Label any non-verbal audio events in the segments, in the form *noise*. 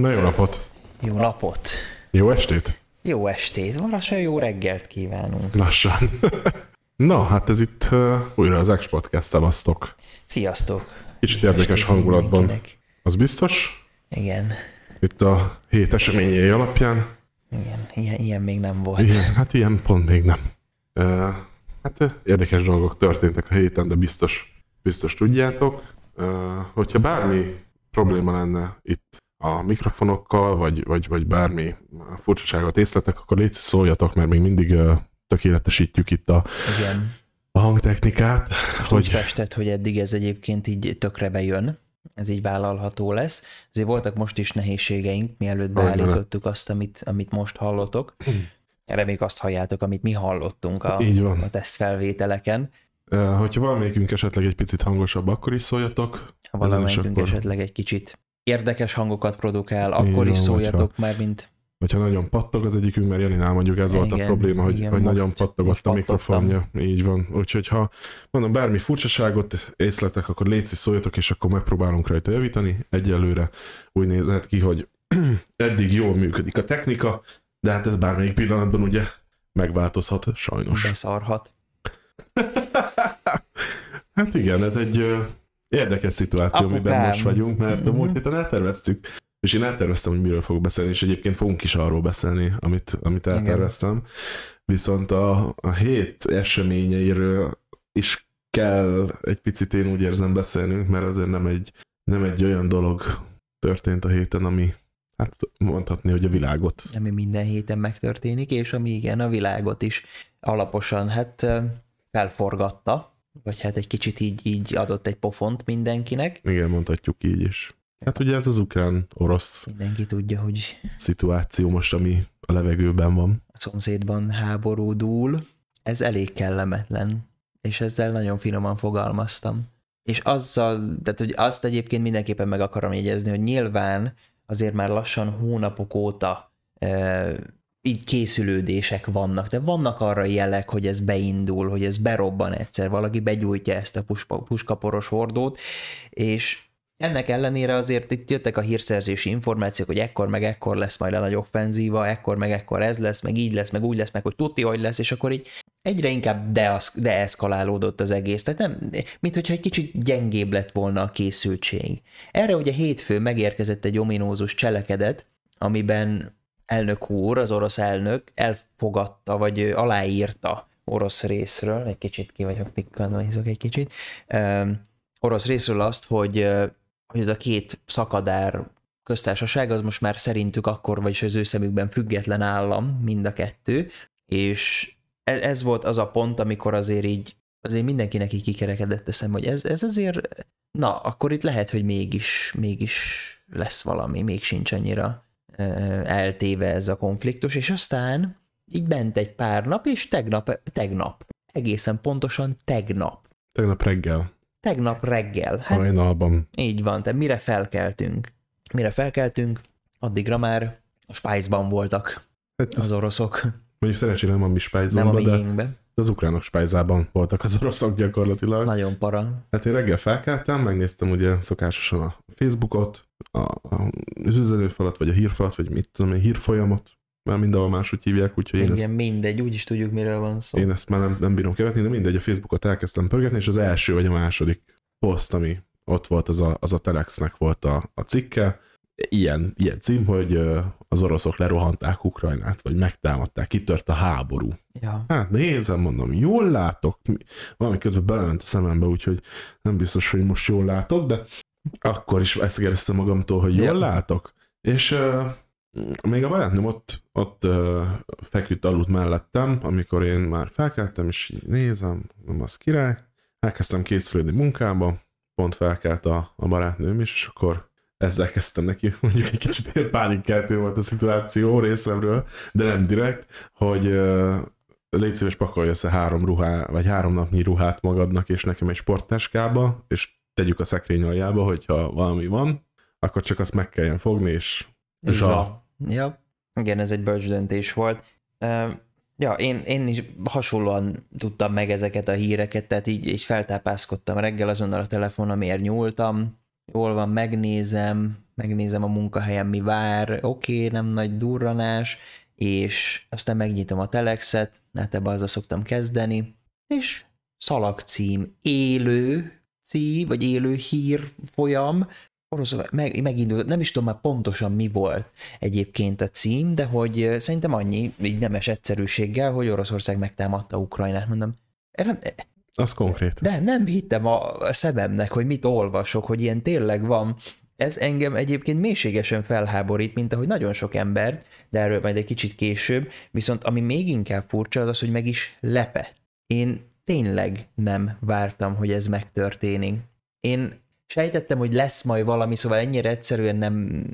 Na jó napot! Jó napot! Jó estét! Jó estét! Lassan jó reggelt kívánunk. Lassan. *laughs* Na, hát ez itt uh, újra az X Podcast, szevasztok. Sziasztok! Kicsit Jó érdekes hangulatban. mindenkinek. Az biztos? Igen, Itt a hét eseményei alapján. igen, ilyen, ilyen még nem volt. Igen, hát ilyen pont még nem. Uh, hát érdekes dolgok történtek a héten, de biztos, biztos tudjátok. Uh, hogyha bármi probléma lenne itt a mikrofonokkal, vagy, vagy, vagy bármi furcsaságot észletek, akkor légy szóljatok, mert még mindig uh, tökéletesítjük itt a, Igen. a hangtechnikát. Most úgy festett, hogy eddig ez egyébként így tökre bejön. Ez így vállalható lesz. Azért voltak most is nehézségeink, mielőtt Hogy beállítottuk azt, amit, amit most hallotok. Erre még azt halljátok, amit mi hallottunk a, Így van. a tesztfelvételeken. Hogyha valamelyikünk esetleg egy picit hangosabb, akkor is szóljatok. Ha valamelyikünk akkor- esetleg egy kicsit érdekes hangokat produkál, akkor is van, szóljatok már, mint Hogyha nagyon pattog az egyikünk, mert Janinál mondjuk ez volt a Igen, probléma, hogy, igen, hogy most- nagyon pattogott a mikrofonja. Így van. Úgyhogy ha mondom, bármi furcsaságot észletek, akkor légy szóljatok, és akkor megpróbálunk rajta javítani. Egyelőre úgy nézhet ki, hogy *clears throat* eddig jól működik a technika, de hát ez bármelyik pillanatban ugye megváltozhat, sajnos. beszarhat. *laughs* Hát igen, ez egy érdekes szituáció, amiben Apukám. most vagyunk, mert a múlt Mhm. héten elterveztük, és én elterveztem, hogy miről fogok beszélni, és egyébként fogunk is arról beszélni, amit, amit Igen. elterveztem. Viszont a, a hét eseményeiről is kell egy picit én úgy érzem beszélnünk, mert azért nem egy, nem egy olyan dolog történt a héten, ami hát mondhatni, hogy a világot. ami minden héten megtörténik, és ami igen, a világot is alaposan hát felforgatta, vagy hát egy kicsit így, így adott egy pofont mindenkinek. Igen, mondhatjuk így is. Hát ugye ez az ukrán-orosz Mindenki tudja, hogy szituáció most, ami a levegőben van. a szomszédban háború dúl. Ez elég kellemetlen, és ezzel nagyon finoman fogalmaztam. És azzal, tehát hogy azt egyébként mindenképpen meg akarom jegyezni, hogy nyilván azért már lassan hónapok óta e, így készülődések vannak, de vannak arra jelek, hogy ez beindul, hogy ez berobban egyszer, valaki begyújtja ezt a puspa, puskaporos hordót, és ennek ellenére azért itt jöttek a hírszerzési információk, hogy ekkor meg ekkor lesz majd a nagy offenzíva, ekkor meg ekkor ez lesz, meg így lesz, meg úgy lesz, meg hogy tudti, hogy lesz, és akkor így egyre inkább deasz- deeszkalálódott az egész. Tehát nem, mint hogyha egy kicsit gyengébb lett volna a készültség. Erre ugye hétfő megérkezett egy ominózus cselekedet, amiben elnök úr, az orosz elnök elfogadta, vagy aláírta orosz részről, egy kicsit ki vagyok tikkanva, hiszok egy kicsit, orosz részről azt, hogy, hogy ez a két szakadár köztársaság az most már szerintük akkor, vagyis az ő szemükben független állam, mind a kettő, és ez, ez volt az a pont, amikor azért így, azért mindenkinek így kikerekedett eszem, hogy ez, ez azért, na, akkor itt lehet, hogy mégis, mégis lesz valami, még sincs annyira eltéve ez a konfliktus, és aztán így bent egy pár nap, és tegnap, tegnap, egészen pontosan tegnap, Tegnap reggel, tegnap reggel, hát hajnalban. így van, tehát mire felkeltünk? Mire felkeltünk, addigra már a Spice-ban voltak Hát az, oroszok, mondjuk szerencsére nem a mi spájzónkban, de az ukránok spájzában voltak az oroszok gyakorlatilag. Nagyon para. Hát én reggel felkeltem, megnéztem ugye szokásosan a Facebookot, a, a, az üzenőfalat, vagy a hírfalat, vagy mit tudom én, hírfolyamot, mert mindenhol máshogy hívják, úgyhogy én Igen, ezt, mindegy, úgyis tudjuk, miről van szó. én ezt már nem, nem bírom követni, de mindegy, a Facebookot elkezdtem pörgetni, és az első vagy a második poszt, ami ott volt, az a, az a Telexnek volt a, a cikke, ilyen, ilyen cím, hogy az oroszok lerohanták Ukrajnát, vagy megtámadták, kitört a háború. Ja. Hát nézem, mondom, jól látok. Mi- Valami közben belement a szemembe, úgyhogy nem biztos, hogy most jól látok, de akkor is ezt kérdeztem magamtól, hogy jól Ja. látok. És uh, még a barátnőm ott, ott uh, feküdt aludt mellettem, amikor én már felkeltem, és így nézem, nem az király. Elkezdtem készülni munkába, pont felkelt a, a barátnőm is, és akkor ezzel kezdtem neki, *laughs* mondjuk egy kicsit pánikkeltő volt a szituáció részemről, de nem direkt, hogy uh, légy szíves pakolj össze három ruhá, vagy három napnyi ruhát magadnak és nekem egy sporttáskába, és tegyük a szekrény aljába, hogyha valami van, akkor csak azt meg kelljen fogni, és Zsa. Ja. Igen, ez egy bölcs döntés volt. Ja, én, én is hasonlóan tudtam meg ezeket a híreket, tehát így, így feltápászkodtam reggel azonnal a telefonomért nyúltam, jól van, megnézem, megnézem a munkahelyem, mi vár, oké, okay, nem nagy durranás, és aztán megnyitom a telexet, hát ebbe azzal szoktam kezdeni, és szalagcím élő cím, vagy élő hír folyam, Oroszország meg, megindult, nem is tudom már pontosan mi volt egyébként a cím, de hogy szerintem annyi, így nemes egyszerűséggel, hogy Oroszország megtámadta Ukrajnát, mondom. Nem, az konkrét. De nem hittem a szememnek, hogy mit olvasok, hogy ilyen tényleg van. Ez engem egyébként mélységesen felháborít, mint ahogy nagyon sok ember, de erről majd egy kicsit később, viszont ami még inkább furcsa az az, hogy meg is lepett. Én tényleg nem vártam, hogy ez megtörténik. Én sejtettem, hogy lesz majd valami, szóval ennyire egyszerűen nem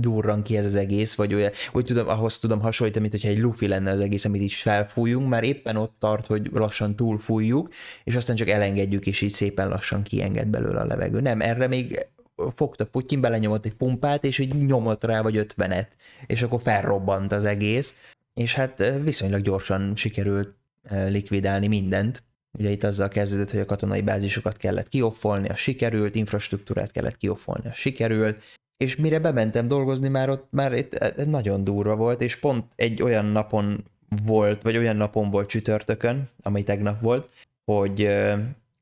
durran ki ez az egész, vagy olyan, úgy tudom, ahhoz tudom hasonlítani, mint hogyha egy lufi lenne az egész, amit is felfújunk, már éppen ott tart, hogy lassan túlfújjuk, és aztán csak elengedjük, és így szépen lassan kienged belőle a levegő. Nem, erre még fogta Putyin, belenyomott egy pumpát, és így nyomott rá vagy ötvenet, és akkor felrobbant az egész, és hát viszonylag gyorsan sikerült likvidálni mindent, Ugye itt azzal kezdődött, hogy a katonai bázisokat kellett kioffolni, a sikerült, infrastruktúrát kellett kioffolni, a sikerült, és mire bementem dolgozni, már ott már itt nagyon durva volt, és pont egy olyan napon volt, vagy olyan napon volt csütörtökön, ami tegnap volt, hogy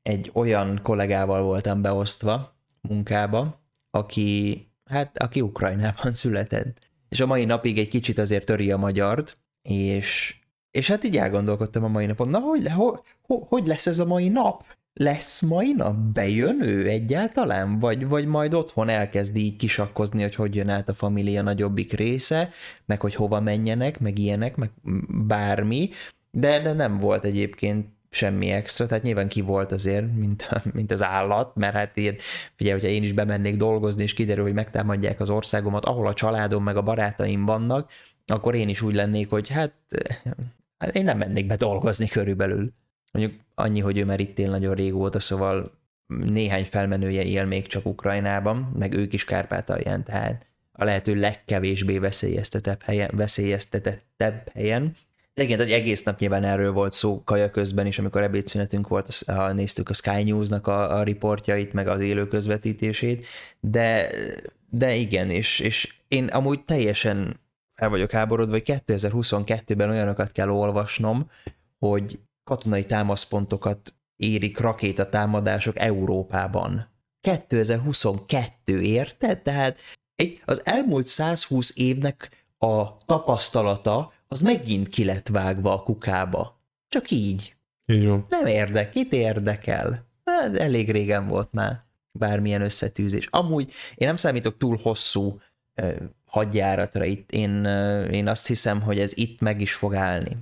egy olyan kollégával voltam beosztva munkába, aki, hát, aki Ukrajnában *laughs* született. És a mai napig egy kicsit azért töri a magyart, és és hát így elgondolkodtam a mai napon, na hogy, ho, ho, hogy lesz ez a mai nap? Lesz mai nap? Bejön ő egyáltalán? Vagy, vagy majd otthon elkezdi így kisakkozni, hogy hogy jön át a família nagyobbik része, meg hogy hova menjenek, meg ilyenek, meg bármi, de, de nem volt egyébként semmi extra, tehát nyilván ki volt azért, mint, *laughs* mint az állat, mert hát ilyen, figyelj, hogyha én is bemennék dolgozni, és kiderül, hogy megtámadják az országomat, ahol a családom meg a barátaim vannak, akkor én is úgy lennék, hogy hát Hát én nem mennék be dolgozni körülbelül. Mondjuk annyi, hogy ő már itt él nagyon régóta, szóval néhány felmenője él még csak Ukrajnában, meg ők is Kárpátalján, tehát a lehető legkevésbé veszélyeztetebb helyen, veszélyeztetettebb helyen. De igen, egy egész nap nyilván erről volt szó kaja közben is, amikor ebédszünetünk volt, ha néztük a Sky News-nak a, a riportjait, meg az élő közvetítését, de, de igen, és, és én amúgy teljesen el vagyok háborodva, hogy 2022-ben olyanokat kell olvasnom, hogy katonai támaszpontokat érik rakétatámadások Európában. 2022, érted? Tehát egy, az elmúlt 120 évnek a tapasztalata az megint ki lett vágva a kukába. Csak így. Így van. Nem érdek, kit érdekel? Hát elég régen volt már bármilyen összetűzés. Amúgy én nem számítok túl hosszú hadjáratra itt. Én, én azt hiszem, hogy ez itt meg is fog állni.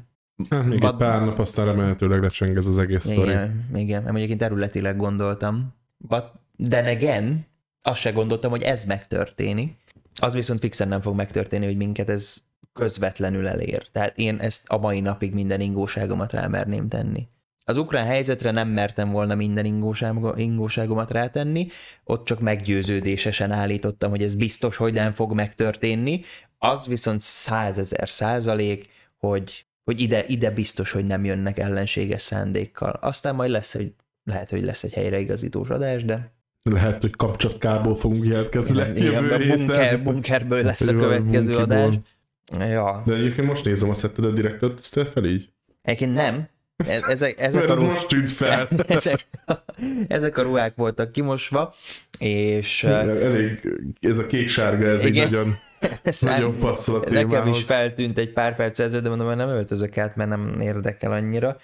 Hát még Bad... egy pár nap, aztán remélhetőleg lecseng ez az egész igen, sztori. Igen, mondjuk én területileg gondoltam. But then again, azt se gondoltam, hogy ez megtörténik. Az viszont fixen nem fog megtörténni, hogy minket ez közvetlenül elér. Tehát én ezt a mai napig minden ingóságomat rámerném tenni. Az ukrán helyzetre nem mertem volna minden ingóságomat rátenni, ott csak meggyőződésesen állítottam, hogy ez biztos, hogy nem fog megtörténni, az viszont százezer százalék, hogy, hogy ide, ide biztos, hogy nem jönnek ellenséges szándékkal. Aztán majd lesz, hogy lehet, hogy lesz egy helyreigazítós adás, de lehet, hogy kapcsolatkából fogunk jelentkezni Igen, a bunker, bunkerből lesz a következő adás. Ja. De egyébként most nézem a szetted a direktort, ezt fel így? Egyébként nem, ez, ezek, ezek a ruhák, most fel. *laughs* Ezek, ezek a ruhák voltak kimosva, és... Elég, ez a kék-sárga, ez igen, egy nagyon, *laughs* nagyon passzol a témához. Nekem is feltűnt egy pár perc ezelőtt, de mondom, hogy nem öltözök át, mert nem érdekel annyira.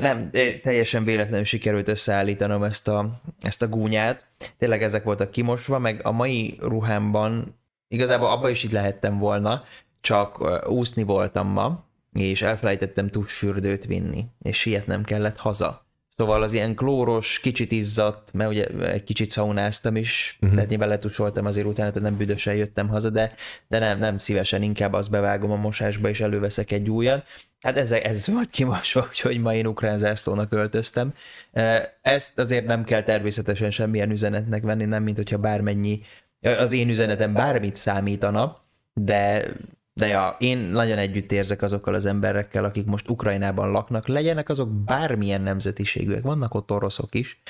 Nem, teljesen véletlenül sikerült összeállítanom ezt a, ezt a gúnyát. Tényleg ezek voltak kimosva, meg a mai ruhámban igazából abba is itt lehettem volna, csak úszni voltam ma, és elfelejtettem tusfürdőt vinni, és sietnem kellett haza. Szóval az ilyen klóros, kicsit izzadt, mert ugye egy kicsit szaunáztam is, uh-huh. tehát nyilván letusoltam azért utána, tehát nem büdösen jöttem haza, de, de nem, nem szívesen, inkább azt bevágom a mosásba, és előveszek egy újat. Hát ez, ez volt kimosva, úgyhogy ma én ukrán zászlónak öltöztem. Ezt azért nem kell természetesen semmilyen üzenetnek venni, nem mint hogyha bármennyi, az én üzenetem bármit számítana, de de ja, én nagyon együtt érzek azokkal az emberekkel, akik most Ukrajnában laknak, legyenek azok bármilyen nemzetiségűek, vannak ott oroszok is,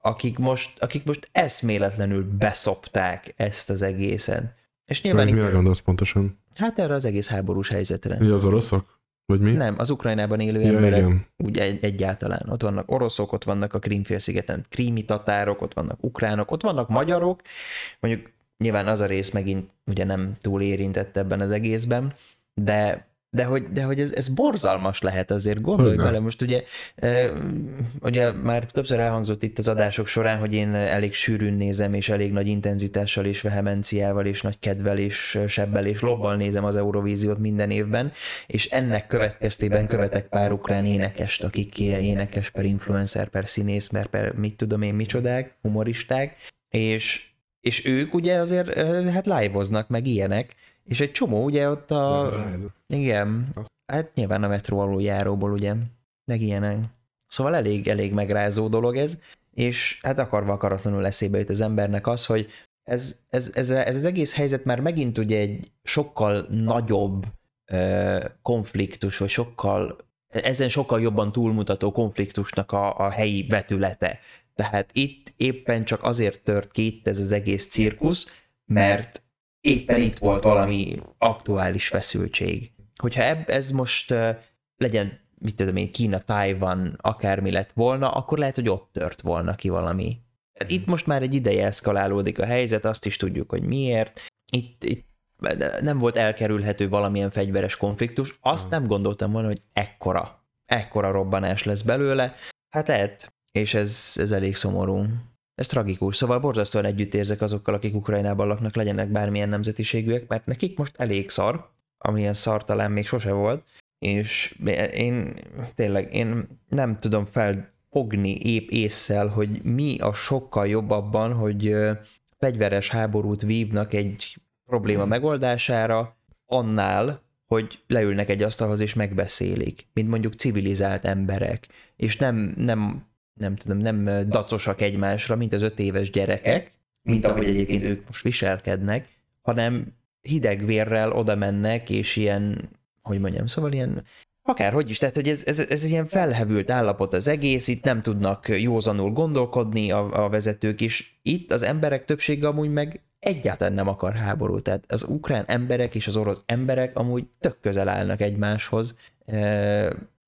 akik most, akik most eszméletlenül beszopták ezt az egészen. És nyilván mire gondolsz pontosan? hát erre az egész háborús helyzetre. Mi az oroszok? Vagy mi? Nem, az Ukrajnában élő Ja, emberek igen. úgy egy, egyáltalán. Ott vannak oroszok, ott vannak a Krímfélszigeten krími tatárok, ott vannak ukránok, ott vannak magyarok. Mondjuk nyilván az a rész megint ugye nem túl érintett ebben az egészben, de de hogy, de hogy ez, ez borzalmas lehet azért, gondolj Hogyne. bele, most ugye, e, ugye már többször elhangzott itt az adások során, hogy én elég sűrűn nézem, és elég nagy intenzitással, és vehemenciával, és nagy kedvel, és sebbel, és lobbal nézem az Eurovíziót minden évben, és ennek következtében követek pár ukrán énekest, akik énekes per influencer, per színész, per, per mit tudom én micsodák, humoristák, és, és ők ugye azért ö, hát live-oznak, meg ilyenek, és egy csomó ugye ott a... Igen, hát nyilván a metró aluljáróból ugye, meg ilyenek. Szóval elég, elég megrázó dolog ez, és hát akarva akaratlanul eszébe jut az embernek az, hogy ez, ez, ez, ez az egész helyzet már megint ugye egy sokkal nagyobb ö, konfliktus, vagy sokkal, ezen sokkal jobban túlmutató konfliktusnak a, a helyi vetülete. Tehát itt éppen csak azért tört ki itt ez az egész cirkusz, mert éppen itt volt valami aktuális feszültség. Hogyha ebb, ez most uh, legyen, mit tudom én, Kína, Tájvan, akármi lett volna, akkor lehet, hogy ott tört volna ki valami. Tehát Itt most már egy ideje eszkalálódik a helyzet, azt is tudjuk, hogy miért. Itt, itt nem volt elkerülhető valamilyen fegyveres konfliktus, azt nem gondoltam volna, hogy ekkora, ekkora robbanás lesz belőle. Hát lehet, és ez, ez elég szomorú. Ez tragikus, szóval borzasztóan együtt érzek azokkal, akik Ukrajnában laknak, legyenek bármilyen nemzetiségűek, mert nekik most elég szar, amilyen szar talán még sose volt, és én tényleg én nem tudom felfogni épp észsel, hogy mi a sokkal jobb abban, hogy fegyveres háborút vívnak egy probléma megoldására, annál, hogy leülnek egy asztalhoz és megbeszélik, mint mondjuk civilizált emberek, és nem, nem nem tudom, nem dacosak egymásra, mint az öt éves gyerekek, mint ahogy egyébként ők most viselkednek, hanem hideg vérrel oda mennek, és ilyen, hogy mondjam, szóval ilyen, akárhogy is, tehát hogy ez, ez, ez ilyen felhevült állapot az egész, itt nem tudnak józanul gondolkodni a, a vezetők, és itt az emberek többsége amúgy meg egyáltalán nem akar háborút. Tehát az ukrán emberek és az orosz emberek amúgy tök közel állnak egymáshoz,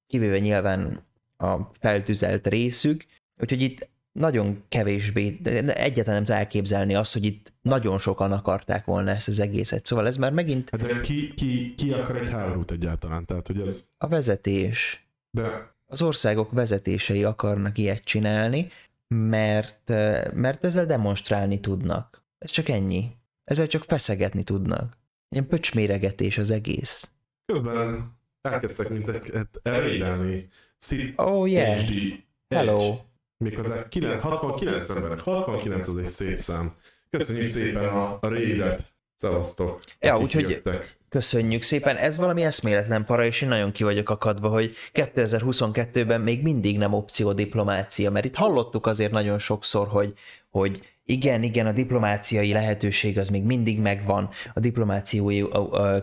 kivéve nyilván a feltüzelt részük, úgyhogy itt nagyon kevésbé, egyáltalán nem tudom elképzelni azt, hogy itt nagyon sokan akarták volna ezt az egészet. Szóval ez már megint Hát de ki, ki, ki akar egy háborút egyáltalán? Tehát, hogy ez... a vezetés. De Az országok vezetései akarnak ilyet csinálni, mert, mert ezzel demonstrálni tudnak. Ez csak ennyi. Ezzel csak feszegetni tudnak. Ilyen pöcsméregetés az egész. közben elkezdtek minket elrédelni. City Oh yeah, HD hello. Méghozzá 9, 69 emberek. 69 az egy szép szám. Köszönjük szépen a, a raidet. Szevasztok. Ja, úgyhogy- jöttek. Köszönjük szépen, ez valami eszméletlen para, és én nagyon ki vagyok akadva, hogy 2022-ben még mindig nem opció diplomácia, mert itt hallottuk azért nagyon sokszor, hogy, hogy igen, igen, a diplomáciai lehetőség az még mindig megvan, a diplomáciai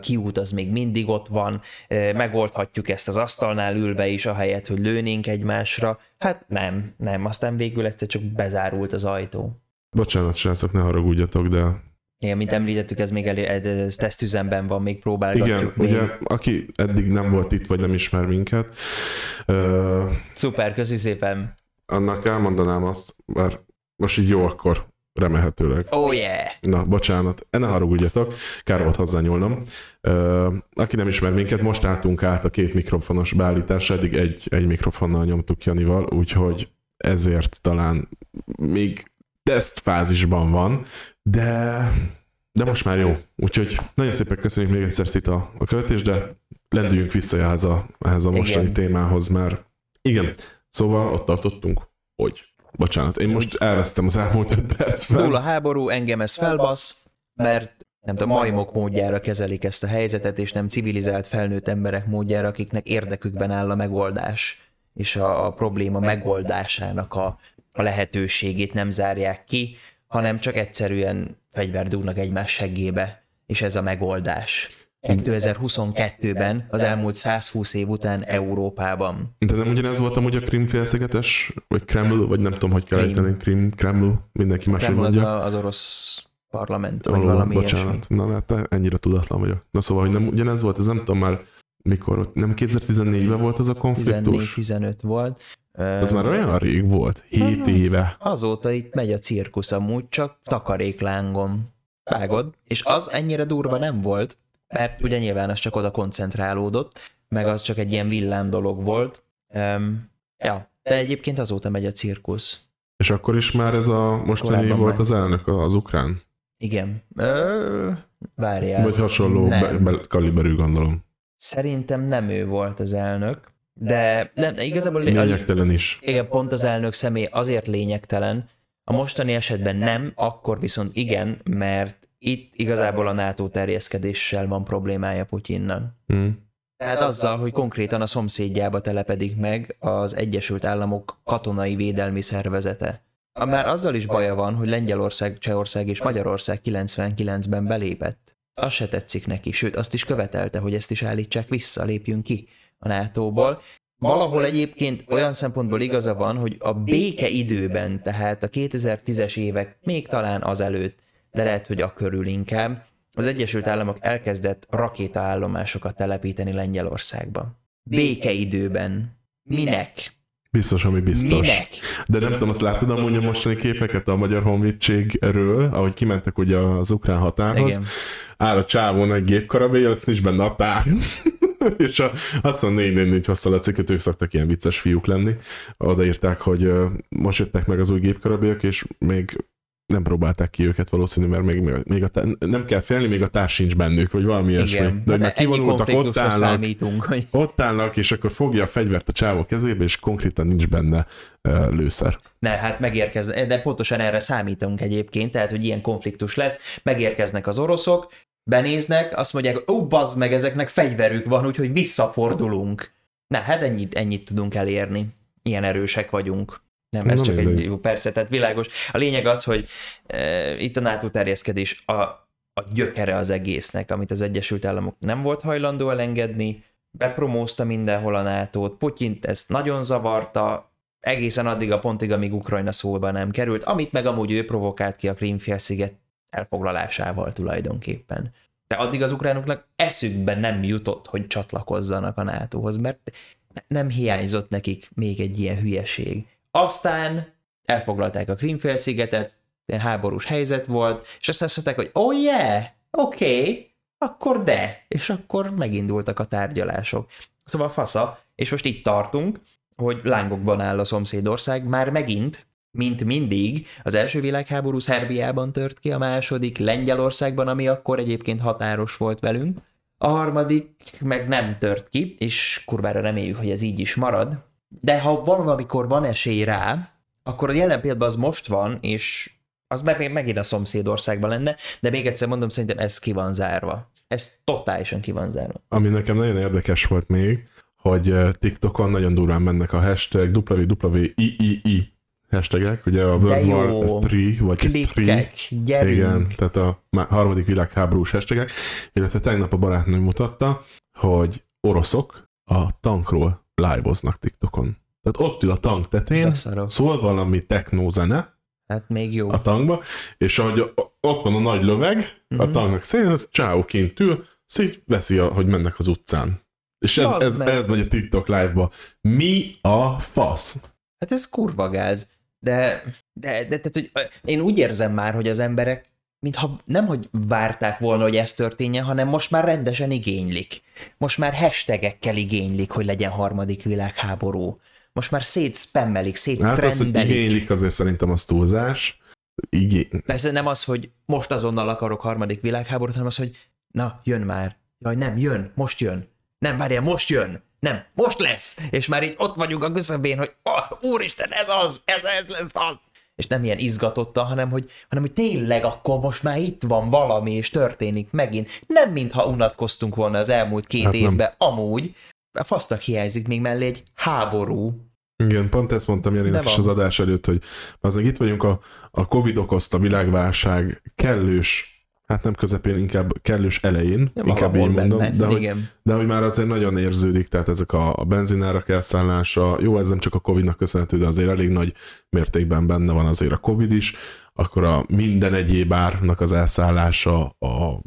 kiút az még mindig ott van, megoldhatjuk ezt az asztalnál ülve is, ahelyett, hogy lőnénk egymásra. Hát nem, nem, aztán végül egyszer csak bezárult az ajtó. Bocsánat, srácok, ne haragudjatok, de Igen, mint említettük, ez még elé, ez tesztüzemben van, még próbálgatjuk. igen, még. ugye, aki eddig nem volt itt, vagy nem ismer minket, ö, Szuper, köszi szépen. annak elmondanám azt, bár most így jó, akkor remélhetőleg. Oh yeah! Na, bocsánat, ne haragudjatok, kár volt hozzányúlnom. Aki nem ismer minket, most álltunk át a két mikrofonos beállításra, eddig egy, egy mikrofonnal nyomtuk Janival, úgyhogy ezért talán még tesztfázisban van, de, de most már jó. Úgyhogy nagyon szépen köszönjük még egyszer Szita a követés, de lendüljünk vissza ehhez a, ehhez a mostani Igen. témához, mert igen, szóval ott tartottunk, hogy Bocsánat, én most elvesztem az elmúlt öt percben. Túl a háború, engem ez felbasz, mert nem tudom, majmok módjára kezelik ezt a helyzetet, és nem civilizált felnőtt emberek módjára, akiknek érdekükben áll a megoldás, és a, a probléma megoldásának a, a lehetőségét nem zárják ki, hanem csak egyszerűen fegyvert dugnak egymás seggébe, és ez a megoldás. 2022-ben, az elmúlt 120 év után Európában. De nem ugyanez volt amúgy a Krim-félszigetes, vagy Kreml, vagy nem tudom, hogy kell ejteni, Krim, Kreml, mindenki máshogy Kreml az, mondja. a, az orosz parlament, vagy Ó, valami bocsánat, ilyesmi. na hát ennyire tudatlan vagyok. Na szóval, hogy nem ugyanez volt, ez nem tudom már mikor, nem 2014-ben volt az a konfliktus? 14-15 volt. Ö, már olyan rég volt, 7 éve. Azóta itt megy a cirkusz amúgy, csak takaréklángom. Vágod? És az ennyire durva nem volt, mert ugye nyilván az csak oda koncentrálódott, meg az csak egy ilyen villám dolog volt. Um, ja, de egyébként azóta megy a cirkusz. És akkor is már ez a mostani Korábban volt már. az elnök, az ukrán? Igen. Ö, várjál. Vagy hasonló be, be, kaliberű gondolom. Szerintem nem ő volt az elnök, de nem, igazából Lényegtelen is. Igen, pont az elnök személy azért lényegtelen. A mostani esetben nem, akkor viszont igen, mert itt igazából a NATO terjeszkedéssel van problémája Putyinnak. Hm. Tehát azzal, hogy konkrétan a szomszédjába telepedik meg az Egyesült Államok katonai védelmi szervezete. Már azzal is baja van, hogy Lengyelország, Csehország és Magyarország 99-ben belépett. Az se tetszik neki, sőt azt is követelte, hogy ezt is állítsák vissza, lépjünk ki a NATO-ból. Valahol egyébként olyan szempontból igaza van, hogy a béke időben, tehát a 2010-es évek, még talán azelőtt, de lehet, hogy a körül inkább, az Egyesült Államok elkezdett rakétaállomásokat telepíteni Lengyelországba. Békeidőben. Minek? Biztos, ami biztos. Minek? De nem tudom, azt láttad amúgy a mostani képeket a Magyar Honvédségről, ahogy kimentek ugye az ukrán határhoz. Igen. Áll a csávón egy gépkarabélyjal, ezt nincs benne a tár. *laughs* és a, azt mondja, 444 hozta a cikket, ők szoktak ilyen vicces fiúk lenni. Odaírták, hogy most jöttek meg az új gépkarabélyok, és még nem próbálták ki őket valószínű, mert még, még a, nem kell félni, még a társ sincs bennük, vagy valami ilyesmi. Igen. De hogy már Hát kivonultak, ott állnak, számítunk, hogy ott állnak, és akkor fogja a fegyvert a csávó kezébe, és konkrétan nincs benne uh, lőszer. Ne, hát megérkeznek, de pontosan erre számítunk egyébként, tehát, hogy ilyen konfliktus lesz, megérkeznek az oroszok, benéznek, azt mondják, ó, bazd meg, ezeknek fegyverük van, úgyhogy visszafordulunk. Na, hát ennyit, ennyit tudunk elérni. Ilyen erősek vagyunk. Nem, ez Na, csak egy, jó, persze, tehát világos. A lényeg az, hogy e, itt a NATO terjeszkedés a, a gyökere az egésznek, amit az Egyesült Államok nem volt hajlandó elengedni, bepromózta mindenhol a NATO-t, Putyint ezt nagyon zavarta, egészen addig a pontig, amíg Ukrajna szóba nem került, amit meg amúgy ő provokált ki a Krímfélsziget elfoglalásával tulajdonképpen. De addig az ukránoknak eszükbe nem jutott, hogy csatlakozzanak a NATO-hoz, mert ne- nem hiányzott nekik még egy ilyen hülyeség. Aztán elfoglalták a Krímfélszigetet, ilyen háborús helyzet volt, és azt mondták, hogy oh yeah, oké, okay, akkor de, és akkor megindultak a tárgyalások. Szóval fasza, és most itt tartunk, hogy lángokban áll a szomszédország, már megint, mint mindig, az első világháború Szerbiában tört ki, a második Lengyelországban, ami akkor egyébként határos volt velünk, a harmadik meg nem tört ki, és kurvára reméljük, hogy ez így is marad, de ha valamikor van esély rá, akkor a jelen pillanatban az most van, és az meg, megint a szomszédországban lenne, de még egyszer mondom, szerintem ez ki van zárva. Ez totálisan ki van zárva. Ami nekem nagyon érdekes volt még, hogy eh, TikTokon nagyon durván mennek a hashtag WWIII hashtagek, ugye a World. War 3, vagy 3, Klikkek, gyerünk! igen, tehát a harmadik világháborús hashtagek, illetve tegnap a barátnőm mutatta, hogy oroszok a tankról live-oznak TikTokon. Tehát ott ül a tank Beszarok. szól valami technózene Hát még jó. a tankba, és ahogy ott van a nagy löveg, a Mhm. tanknak szépen, csáó kint ül, a, hogy mennek az utcán. És ez, ez, meg. ez megy a TikTok live-ba. Mi a fasz? Hát ez kurva gáz. De, de, de tehát, hogy én úgy érzem már, hogy az emberek mintha nem, hogy várták volna, hogy ez történjen, hanem most már rendesen igénylik. Most már hashtagekkel igénylik, hogy legyen harmadik világháború. Most már szétspammelik, Hát az, hogy széttrendelik. igénylik, azért szerintem az túlzás. Igény... Persze nem az, hogy most azonnal akarok harmadik világháborút, hanem az, hogy na, jön már. Jaj, nem, jön, most jön. Nem, várjál, most jön. Nem, most lesz. És már így ott vagyunk a küszöbén, hogy oh, úristen, ez az, ez, ez lesz az. És nem ilyen izgatotta, hanem hogy, hanem hogy tényleg akkor most már itt van valami, és történik megint. Nem mintha unatkoztunk volna az elmúlt két Hát hát nem. évben, amúgy. A fasztak hiányzik még mellé egy háború. Igen, pont ezt mondtam Janinak is az adás előtt, hogy azért itt vagyunk a, a Covid okozta világválság kellős hát nem közepén, inkább kellős elején, Ja, inkább így mondom, benne, de hogy, Igen. de hogy már azért nagyon érződik, tehát ezek a, a benzinárak elszállása, jó, ez nem csak a Covid-nak köszönhető, de azért elég nagy mértékben benne van azért a Covid is, akkor a minden egyéb árnak az elszállása, a,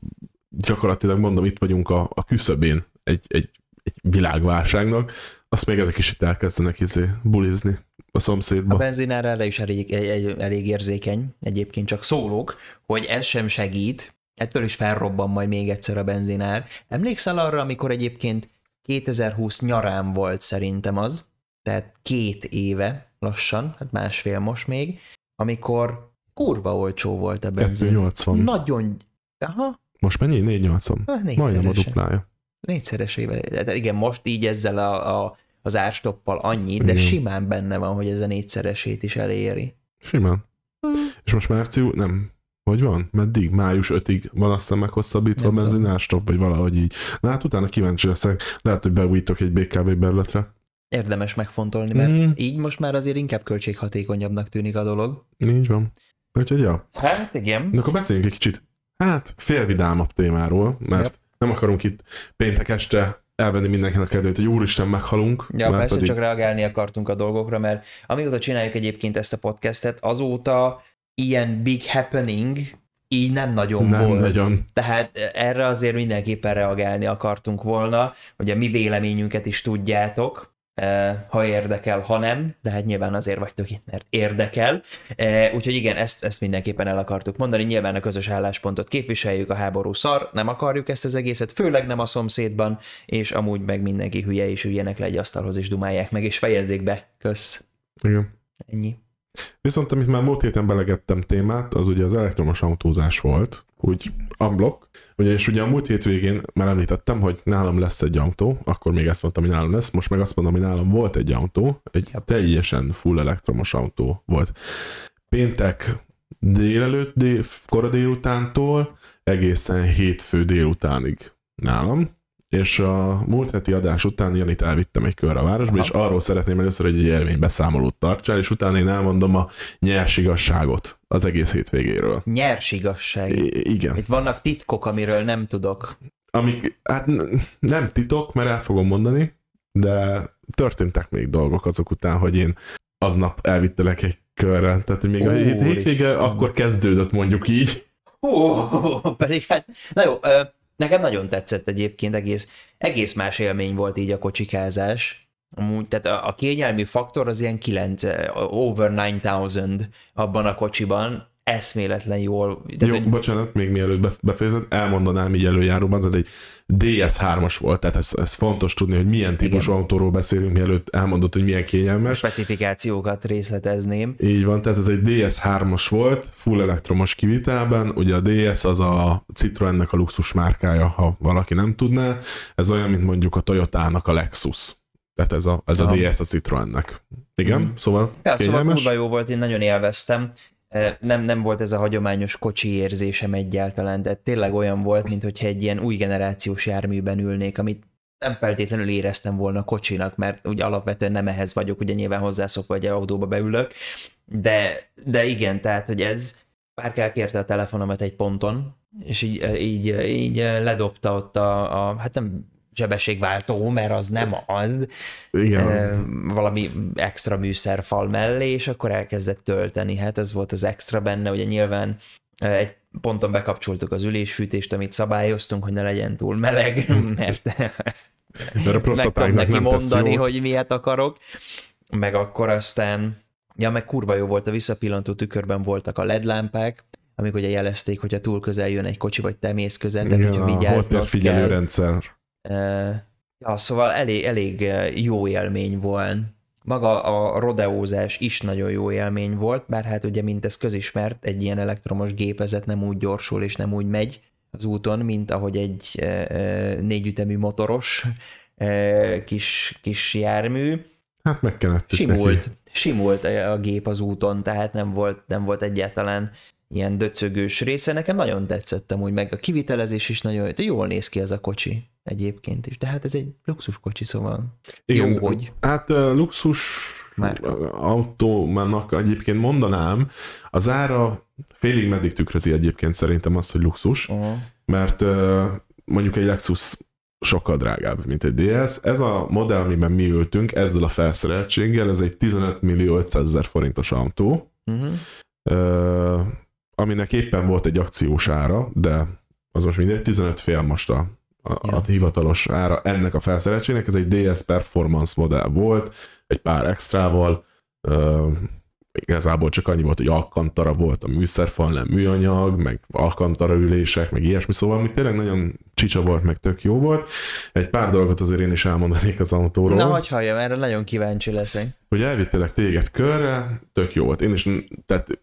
gyakorlatilag mondom, itt vagyunk a, a küszöbén egy, egy, egy világválságnak, azt még ezek is itt elkezdenek izé bulizni a szomszédba. A benzinár erre is elég, egy, elég érzékeny, egyébként csak szólok, hogy ez sem segít, ettől is felrobban majd még egyszer a benzinár. Emlékszel arra, amikor egyébként 2020 nyarán volt szerintem az, tehát két éve lassan, hát másfél most még, amikor kurva olcsó volt a benzin. 280. Nagyon, aha, Most mennyi? 480. hát Majdnem a duplája. Négyszeresével. Tehát igen, most így ezzel a, a, az árstoppal annyit, de Igen. simán benne van, hogy ez a négyszeresét is eléri. Simán. Hmm. És most március, nem, hogy van? Meddig? Május 5-ig van aztán meghosszabbítva a benzinárstop, vagy valahogy így. Na hát utána kíváncsi leszek. Lehet, hogy beújítok egy BKV berletre. Érdemes megfontolni, mert Mm. így most már azért inkább költséghatékonyabbnak tűnik a dolog. Így van. Úgyhogy ja. Hát igen. De akkor beszéljünk egy kicsit, hát félvidámabb témáról, mert Yep. nem akarunk itt péntek este elvenni mindenkinek a kedvét, hogy úristen meghalunk. Ja, mert persze csak reagálni akartunk a dolgokra, mert amióta csináljuk egyébként ezt a podcastet, azóta ilyen big happening így nem nagyon nem volt. nagyon. Tehát erre azért mindenképpen reagálni akartunk volna, hogy a mi véleményünket is tudjátok, ha érdekel, ha nem, de hát nyilván azért vagytok itt, mert érdekel. Eh, Úgyhogy igen, ezt, ezt mindenképpen el akartuk mondani, nyilván a közös álláspontot képviseljük, a háború szar, nem akarjuk ezt az egészet, főleg nem a szomszédban, és amúgy meg mindenki hülye, és üljenek le egy asztalhoz, és dumálják meg, és fejezzék be. Kösz. Igen. Ennyi. Viszont amit már múlt héten belegettem témát, az ugye az elektromos autózás volt, úgy unblock. Ugyanis ugye a múlt hétvégén már említettem, hogy nálam lesz egy autó, akkor még ezt mondtam, hogy nálam lesz, most meg azt mondom, hogy nálam volt egy autó, egy Yep. teljesen full elektromos autó volt. Péntek délelőtt, dél, kora délutántól egészen hétfő délutánig nálam, és a múlt heti adás után Janit elvittem egy körre a városba, Aha. és arról szeretném először, hogy egy élménybeszámolót tartsál, és utána én elmondom a nyers igazságot az egész hétvégéről. Nyers igazság. I- igen. Itt vannak titkok, amiről nem tudok. Amik, hát nem titok, mert el fogom mondani, de történtek még dolgok azok után, hogy én aznap elvittelek egy körre. Tehát, még a hét, hétvége akkor kezdődött mondjuk így. Hú, pedig hát, na jó, ö, nekem nagyon tetszett egyébként, egész, egész más élmény volt így a kocsikázás. Amúgy, tehát a, a kényelmi faktor az ilyen 9, ö, over 9000 abban a kocsiban, eszméletlen jól. Tehát, Jó, hogy, bocsánat, még mielőtt bef- befejezed, elmondanám így előjáróban, ez egy DS3-as volt, tehát ez, ez fontos tudni, hogy milyen típusú autóról beszélünk, mielőtt elmondod, hogy milyen kényelmes. specifikációkat részletezném. Így van, tehát ez egy DS3-as volt, full elektromos kivitelben, ugye a DS az a Citroennek a luxus márkája, ha valaki nem tudná, ez olyan, mint mondjuk a Toyotának a Lexus. Tehát ez a, ez a Aha. DS a Citroennek. Igen, Mhm. szóval Ja, szóval kényelmes. kurva jó volt, én nagyon élveztem. Nem, nem volt ez a hagyományos kocsi érzésem egyáltalán, de tényleg olyan volt, mint hogyha egy ilyen új generációs járműben ülnék, amit nem feltétlenül éreztem volna kocsinak, mert úgy alapvetően nem ehhez vagyok, ugye nyilván hozzászokva, hogy autóba beülök, de, de igen, tehát, hogy ez Párk elkérte a telefonomat egy ponton, és így, így, így ledobta ott a, a hát nem sebességváltó, mert az nem az, Igen, valami extra műszerfal mellé, és akkor elkezdett tölteni. Hát ez volt az extra benne, ugye nyilván egy ponton bekapcsoltuk az ülésfűtést, amit szabályoztunk, hogy ne legyen túl meleg, *laughs* mert ezt mert a meg tudom neki mondani, hogy miért akarok. Meg akkor aztán, ja, meg kurva jó volt, a visszapillantó tükörben voltak a LED lámpák, amik ugye jelezték, hogyha túl közel jön egy kocsi, vagy te mész közel, tehát Igen, hogyha holdtérfigyelő kell. rendszer. Ja, szóval elég, elég jó élmény volt. Maga a rodeózás is nagyon jó élmény volt, bár hát ugye, mint ez közismert, egy ilyen elektromos gépezet nem úgy gyorsul és nem úgy megy az úton, mint ahogy egy négyütemű motoros kis, kis jármű. Hát megkenettük neki. Simult, simult a gép az úton, tehát nem volt, nem volt egyáltalán ilyen döcögős része. Nekem nagyon tetszett amúgy, meg a kivitelezés is nagyon jól néz ki ez a kocsi. Egyébként is. De hát ez egy luxuskocsi, szóval Igen, jó, hogy. Hát luxus Már. autómának egyébként mondanám, az ára félig meddig tükrözi egyébként szerintem azt, hogy luxus, Uh, mert mondjuk egy Lexus sokkal drágább, mint egy DS. Ez a modell, amiben mi ültünk, ezzel a felszereltséggel, ez egy 15 millió 500 ezer forintos autó, uh-huh. aminek éppen volt egy akciós ára, de az most mindegy, 15 fél most a, a, Ja. a hivatalos ára ennek a felszereltségnek, ez egy DS Performance modell volt, egy pár extrával, ö, igazából csak annyi volt, hogy alkantara volt a műszerfal, nem műanyag, meg alkantara ülések, meg ilyesmi, szóval ami tényleg nagyon csicsa volt, meg tök jó volt. Egy pár dolgot azért én is elmondanék az autóról Na, hogy halljam, erre nagyon kíváncsi leszek. hogy elvittelek téged körre, tök jó volt. Én is, tehát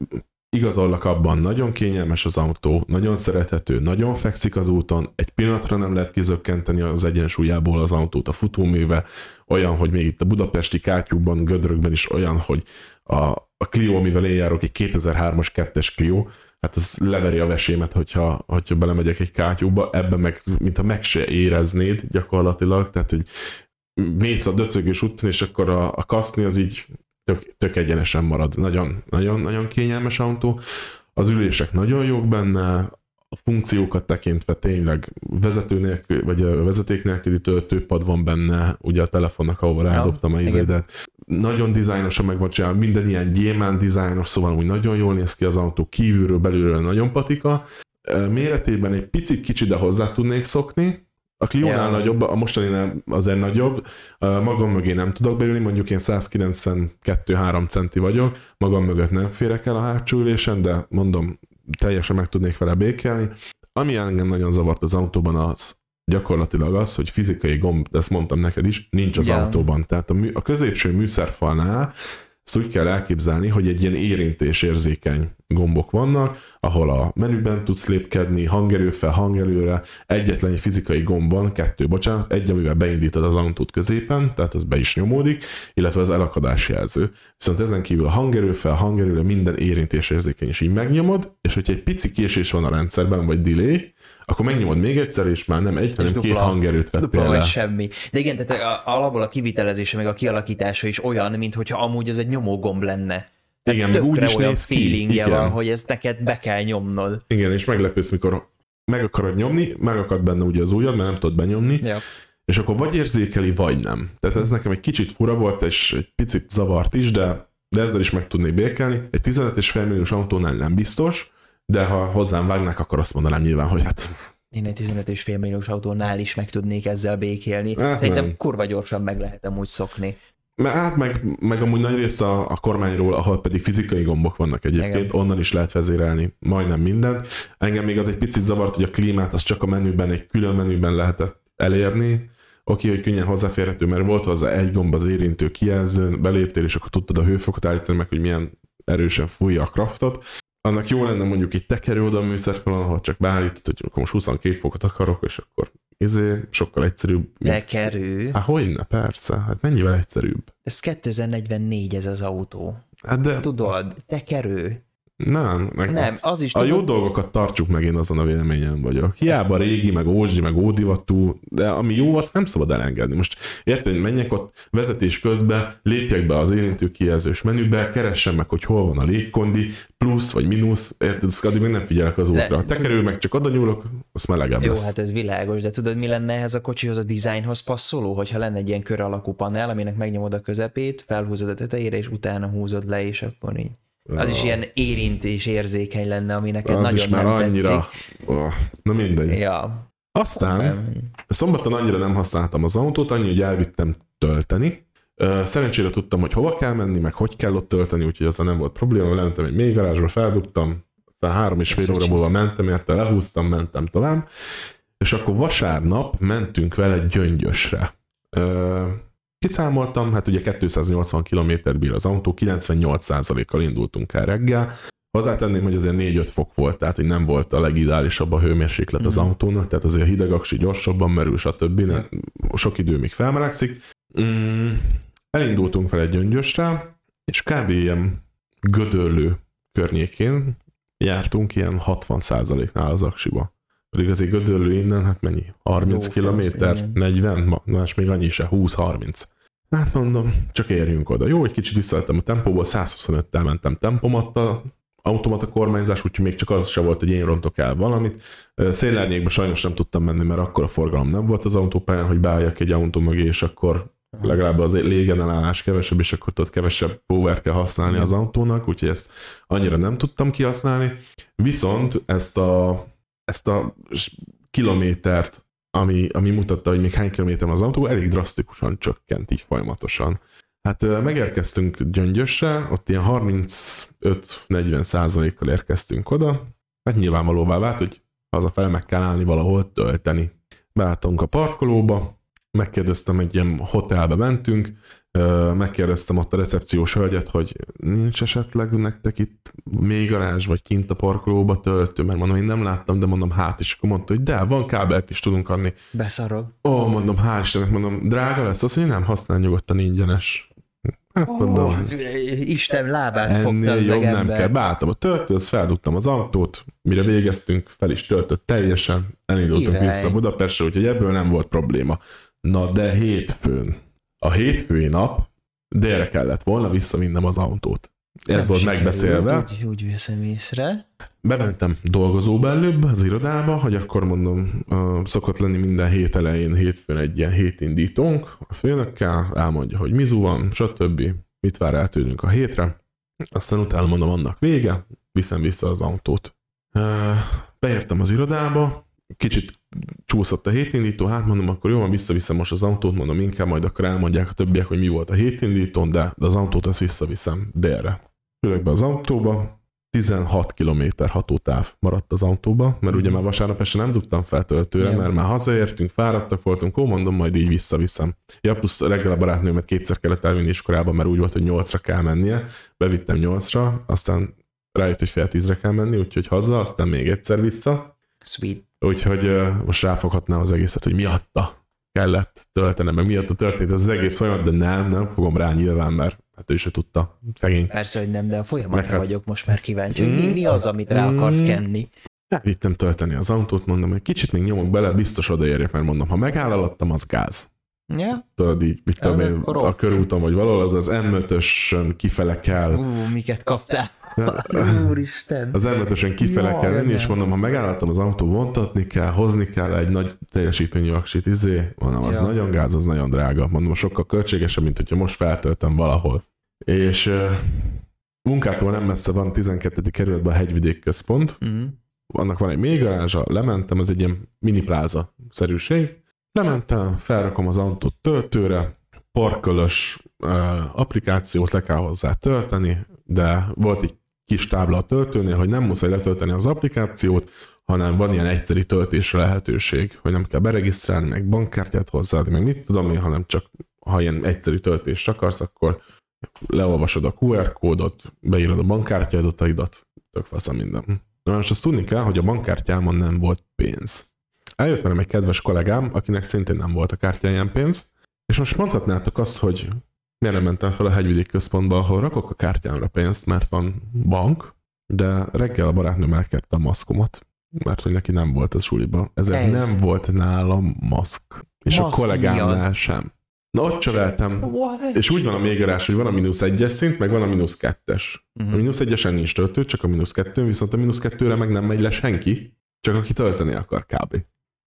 igazolnak abban, nagyon kényelmes az autó, nagyon szerethető, nagyon fekszik az úton, egy pillanatra nem lehet kizökkenteni az egyensúlyából az autót a futóműve, olyan, hogy még itt a budapesti kátyúkban, gödrökben is olyan, hogy a, a Clio, amivel én járok, egy 2003-as 2-es Clio, hát ez leveri a vesémet, hogyha, hogyha belemegyek egy kátyúba, ebben meg, mintha meg se éreznéd gyakorlatilag, tehát, hogy mész a döcögés úton, és akkor a, a kaszni az így tök, tök egyenesen marad. Nagyon, nagyon, nagyon kényelmes autó. Az ülések nagyon jók benne, a funkciókat tekintve tényleg vezető nélkül, vagy a vezeték nélküli töltőpad van benne, ugye a telefonnak, ahova rádobtam a izédet. Nagyon dizájnosan meg csinálva, minden ilyen gyémán dizájnos, szóval úgy nagyon jól néz ki az autó, kívülről, belülről nagyon patika. Méretében egy picit kicsi, de hozzá tudnék szokni. A Clio-nál Ja. nagyobb, a mostaninál azért nagyobb. Magam mögé nem tudok beülni, mondjuk én 192-3 centi vagyok, magam mögött nem férek el a hátsó ülésen, de mondom, teljesen meg tudnék vele békelni. Ami engem nagyon zavart az autóban, az gyakorlatilag az, hogy fizikai gomb, de ezt mondtam neked is, nincs az Ja. autóban. Tehát a, mű, a középső műszerfalnál ezt úgy kell elképzelni, hogy egy ilyen érintés érzékeny gombok vannak, ahol a menüben tudsz lépkedni, hangerőfel, hangelőre, egyetlen egy fizikai gomb van, kettő, bocsánat, egy, amivel beindítod az autót középen, tehát az be is nyomódik, illetve az elakadás jelző. Viszont ezen kívül a hangerőfel, hangerőre minden érintés érzékeny is így megnyomod, és hogyha egy pici késés van a rendszerben, vagy delay, akkor megnyomod még egyszer, és már nem egy, hanem két dupla- hangerőt Dupla vettél vagy le. semmi. De igen, tehát a- alapból a kivitelezése meg a kialakítása is olyan, mintha amúgy ez egy nyomógomb lenne. Tehát Igen, meg úgy is olyan néz ki, igen. van, hogy ezt neked be kell nyomnod. Igen, és meglepősz, mikor meg akarod nyomni, megakad benne ugye az ujjad, mert nem tudod benyomni, Ja. és akkor vagy érzékeli, vagy nem. Tehát ez nekem egy kicsit fura volt, és egy picit zavart is, de, de ezzel is meg tudnék békelni. Egy 15,5 milliós autónál nem biztos, de ha hozzám vágnák, akkor azt mondanám nyilván, hogy hát Én egy 15,5 milliós autónál is meg tudnék ezzel békélni. Hát Szerintem nem. kurva gyorsan meg lehet amúgy szokni. Mert hát meg, meg amúgy nagy része a, a kormányról, ahol pedig fizikai gombok vannak egyébként, Igen. onnan is lehet vezérelni majdnem mindent. Engem még az egy picit zavart, hogy a klímát az csak a menüben, egy külön menüben lehetett elérni. Oké, hogy könnyen hozzáférhető, mert volt hozzá egy gomb az érintő kijelzőn, beléptél, és akkor tudtad a hőfokot állítani, meg hogy milyen erősen fújja a kraftot. Annak jó lenne mondjuk egy tekerő oda a műszerfalon, ahol csak beállítod, hogy akkor most 22 fokot akarok, és akkor izé, sokkal egyszerűbb. De kerül. Hát hogyne, persze, hát mennyivel egyszerűbb. Ez 2044 ez az autó. Hát de Tudod, tekerő. Nem, meg Nem, az is a jó tudod, dolgokat tartsuk meg, én azon a véleményem vagyok. Hiába régi, meg ózsdi, meg ódivatú, de ami jó, azt nem szabad elengedni. Most érted, hogy menjek ott vezetés közben, lépjek be az érintő kijelzős menübe, keressem meg, hogy hol van a légkondi, plusz vagy mínusz, érted, azt addig még nem figyelek az útra. A tekerő meg csak oda nyúlok, az melegebb Jó, lesz. hát ez világos, de tudod, mi lenne ehhez a kocsihoz a dizájnhoz passzoló, hogyha lenne egy ilyen kör alakú panel, aminek megnyomod a közepét, felhúzod a tetejére, és utána húzod le, és akkor így. Az is ilyen érint és érzékeny lenne, ami neked az nagyon is már nem annyira... Oh, na mindegy. Ja. Aztán Szombaton annyira nem használtam az autót, annyi, hogy elvittem tölteni. Szerencsére tudtam, hogy hova kell menni, meg hogy kell ott tölteni, úgyhogy azzal nem volt probléma. Lementem egy mély garázsba, feldugtam, aztán három és fél óra múlva mentem érte, lehúztam, mentem tovább. És akkor vasárnap mentünk vele Gyöngyösre. Kiszámoltam, hát ugye 280 km bír az autó, 98%-kal indultunk el reggel. Hozzátenném, hogy azért 4-5 fok volt, tehát hogy nem volt a legideálisabb a hőmérséklet az Mhm. autónak, tehát azért a hideg aksi gyorsabban merül, stb. Nem, sok idő még felmelegszik. Mm, elindultunk fel egy gyöngyösre, és kb. ilyen gödöllő környékén jártunk ilyen 60%-nál az aksiba. pedig azért Gödöllő innen, hát mennyi? 30 Lófasz, kilométer? igen. 40? Más még annyi se, 20-30. Hát mondom, csak érjünk oda. Jó, egy kicsit visszalettem a tempóból, 125-tel mentem tempomatta, automata kormányzás, úgyhogy még csak az se volt, hogy én rontok el valamit. Szélárnyékba sajnos nem tudtam menni, mert akkor a forgalom nem volt az autópályán, hogy beálljak egy autó mögé, és akkor legalább az légenelállás kevesebb, és akkor ott kevesebb power kell használni az autónak, úgyhogy ezt annyira nem tudtam kihasználni. Viszont ezt a, ezt a kilométert, ami, ami mutatta, hogy még hány kilométer az autó, elég drasztikusan csökkent így folyamatosan. Hát megérkeztünk Gyöngyösre, ott ilyen 35-40 százalékkal érkeztünk oda. Hát nyilvánvalóvá vált, hogy hazafele meg kell állni valahol tölteni. Beálltunk a parkolóba, megkérdeztem, egy ilyen hotelbe mentünk, megkérdeztem ott a recepciós hölgyet, hogy nincs esetleg nektek itt még garázs, vagy kint a parkolóba töltő, mert mondom, én nem láttam, de mondom, hát is, akkor mondta, hogy de, van kábelt is tudunk adni. Beszarok. Ó, mondom, hál' Istennek, mondom, drága lesz, azt mondja, nem használ nyugodtan ingyenes. Hát mondom, Oh, Isten lábát fogtad jobb meg nem ember. kell. Beálltam a töltőhöz, feldugtam az autót, mire végeztünk, fel is töltött teljesen, elindultunk Király. vissza Budapestre, úgyhogy ebből nem volt probléma. Na de hétfőn, a hétfői nap délre kellett volna visszavinnem az autót. Ez Nem volt megbeszélve. Úgy, úgy veszem észre. Bementem dolgozóba előbb az irodába, hogy akkor mondom, szokott lenni minden hét elején, hétfőn egy ilyen hétindítónk a főnökkel, elmondja, hogy mizu van, stb. Mit vár el tőlünk a hétre. Aztán utána mondom, annak vége, viszem vissza az autót. Beértem az irodába, kicsit csúszott a hétindító, hát mondom, akkor jó, van, visszaviszem most az autót, mondom, inkább majd akkor elmondják a többiek, hogy mi volt a hétindítón, de, de az autót azt visszaviszem délre. Ülök be az autóba, 16 km hatótáv maradt az autóba, mert ugye már vasárnap este nem tudtam feltöltőre, Jó. mert már hazaértünk, fáradtak voltunk, ó, mondom, majd így visszaviszem. Ja, plusz reggel a barátnőmet kétszer kellett elvinni iskolában, mert úgy volt, hogy 8-ra kell mennie, bevittem 8-ra, aztán rájött, hogy fél tízre kell menni, úgyhogy haza, aztán még egyszer vissza, Sweet. Úgyhogy most ráfoghatnám az egészet, hogy miatta kellett töltenem, meg miatta történt ez az egész folyamat, de nem, nem fogom rá nyilván, mert hát ő se tudta, szegény. Persze, hogy nem, de a folyamatra hát- vagyok most már kíváncsi, hogy mi, Mm. mi az, amit rá akarsz Mm. kenni. Elvittem tölteni az autót, mondom, hogy kicsit még nyomok bele, biztos odaérjek, mert mondom, ha megáll alattam, az gáz. Ja? Tudod így, mit tudom Ez én, a körúton vagy valahol, az M5-ösön kifele kell. Ú, miket kaptál? Úristen. Az M5-ösen kifele Jaj, kell menni, és mondom, ha megálltam az autó, vontatni kell, hozni kell egy nagy teljesítményű aksit, izé, mondom, az Ja. nagyon gáz, az nagyon drága. Mondom, sokkal költségesebb, mint hogyha most feltöltöm valahol. És uh, munkától nem messze van 12. kerületben a Hegyvidék Központ, Mm. annak van egy még garázsa, lementem, ez egy ilyen mini pláza szerűség. Lementem, felrakom az autót töltőre, parkölös uh, applikációt le kell hozzá tölteni, de volt egy kis tábla a töltőnél, hogy nem muszáj letölteni az applikációt, hanem van ilyen egyszeri töltésre lehetőség, hogy nem kell beregisztrálni, meg bankkártyát hozzáadni, meg mit tudom én, hanem csak ha ilyen egyszerű töltést akarsz, akkor leolvasod a QR kódot, beírod a bankkártyadataidat, tök fasz a minden. Na most azt tudni kell, hogy a bankkártyámon nem volt pénz. Eljött velem egy kedves kollégám, akinek szintén nem volt a kártyáján pénz, és most mondhatnátok azt, hogy miért nem mentem fel a hegyvidék központba, ahol rakok a kártyámra pénzt, mert van bank, de reggel a barátnőm elkérte a maszkomat, mert hogy neki nem volt az suliba. Ezért Ez. nem volt nálam maszk. És Maszk a kollégámnál miatt. sem. Na ott csöveltem, és úgy van a mélygarás, hogy van a mínusz egyes szint, meg van a mínusz kettes. A Mhm. mínusz egyesen nincs töltő, csak a mínusz kettőn, viszont a mínusz kettőre meg nem megy le senki, csak aki tölteni akar kb.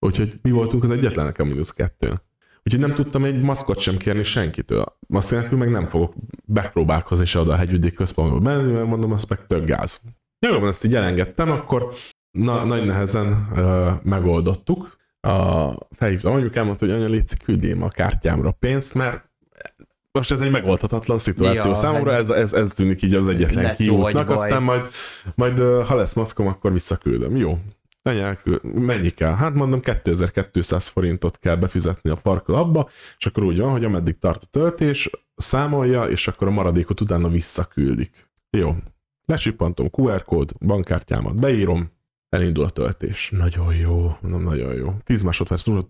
Úgyhogy mi voltunk az egyetlenek a mínusz kettőn. Úgyhogy nem tudtam egy maszkot sem kérni senkitől. Maszk nélkül meg nem fogok megpróbálkozni se oda a hegyvidék központba menni, mert mondom, az meg tök gáz. Jó, ezt így elengedtem, akkor na, nagy nehezen ö, megoldottuk. A, felhívtam anyukám, mondta, hogy anya, létszik, küldjém a kártyámra pénzt, mert most ez egy megoldhatatlan szituáció Ja, számomra, hát- ez, ez, ez tűnik így az egyetlen kiútnak, aztán majd, majd ha lesz maszkom, akkor visszaküldöm. Jó. Anyák, mennyi kell? Hát mondom, 2200 forintot kell befizetni a parkolapba, és akkor úgy van, hogy ameddig tart a töltés, számolja, és akkor a maradékot utána visszaküldik. Jó. Lecsippantom QR kód, bankkártyámat beírom, elindul a töltés. Nagyon jó, mondom, nagyon jó. 10 másodperc múlva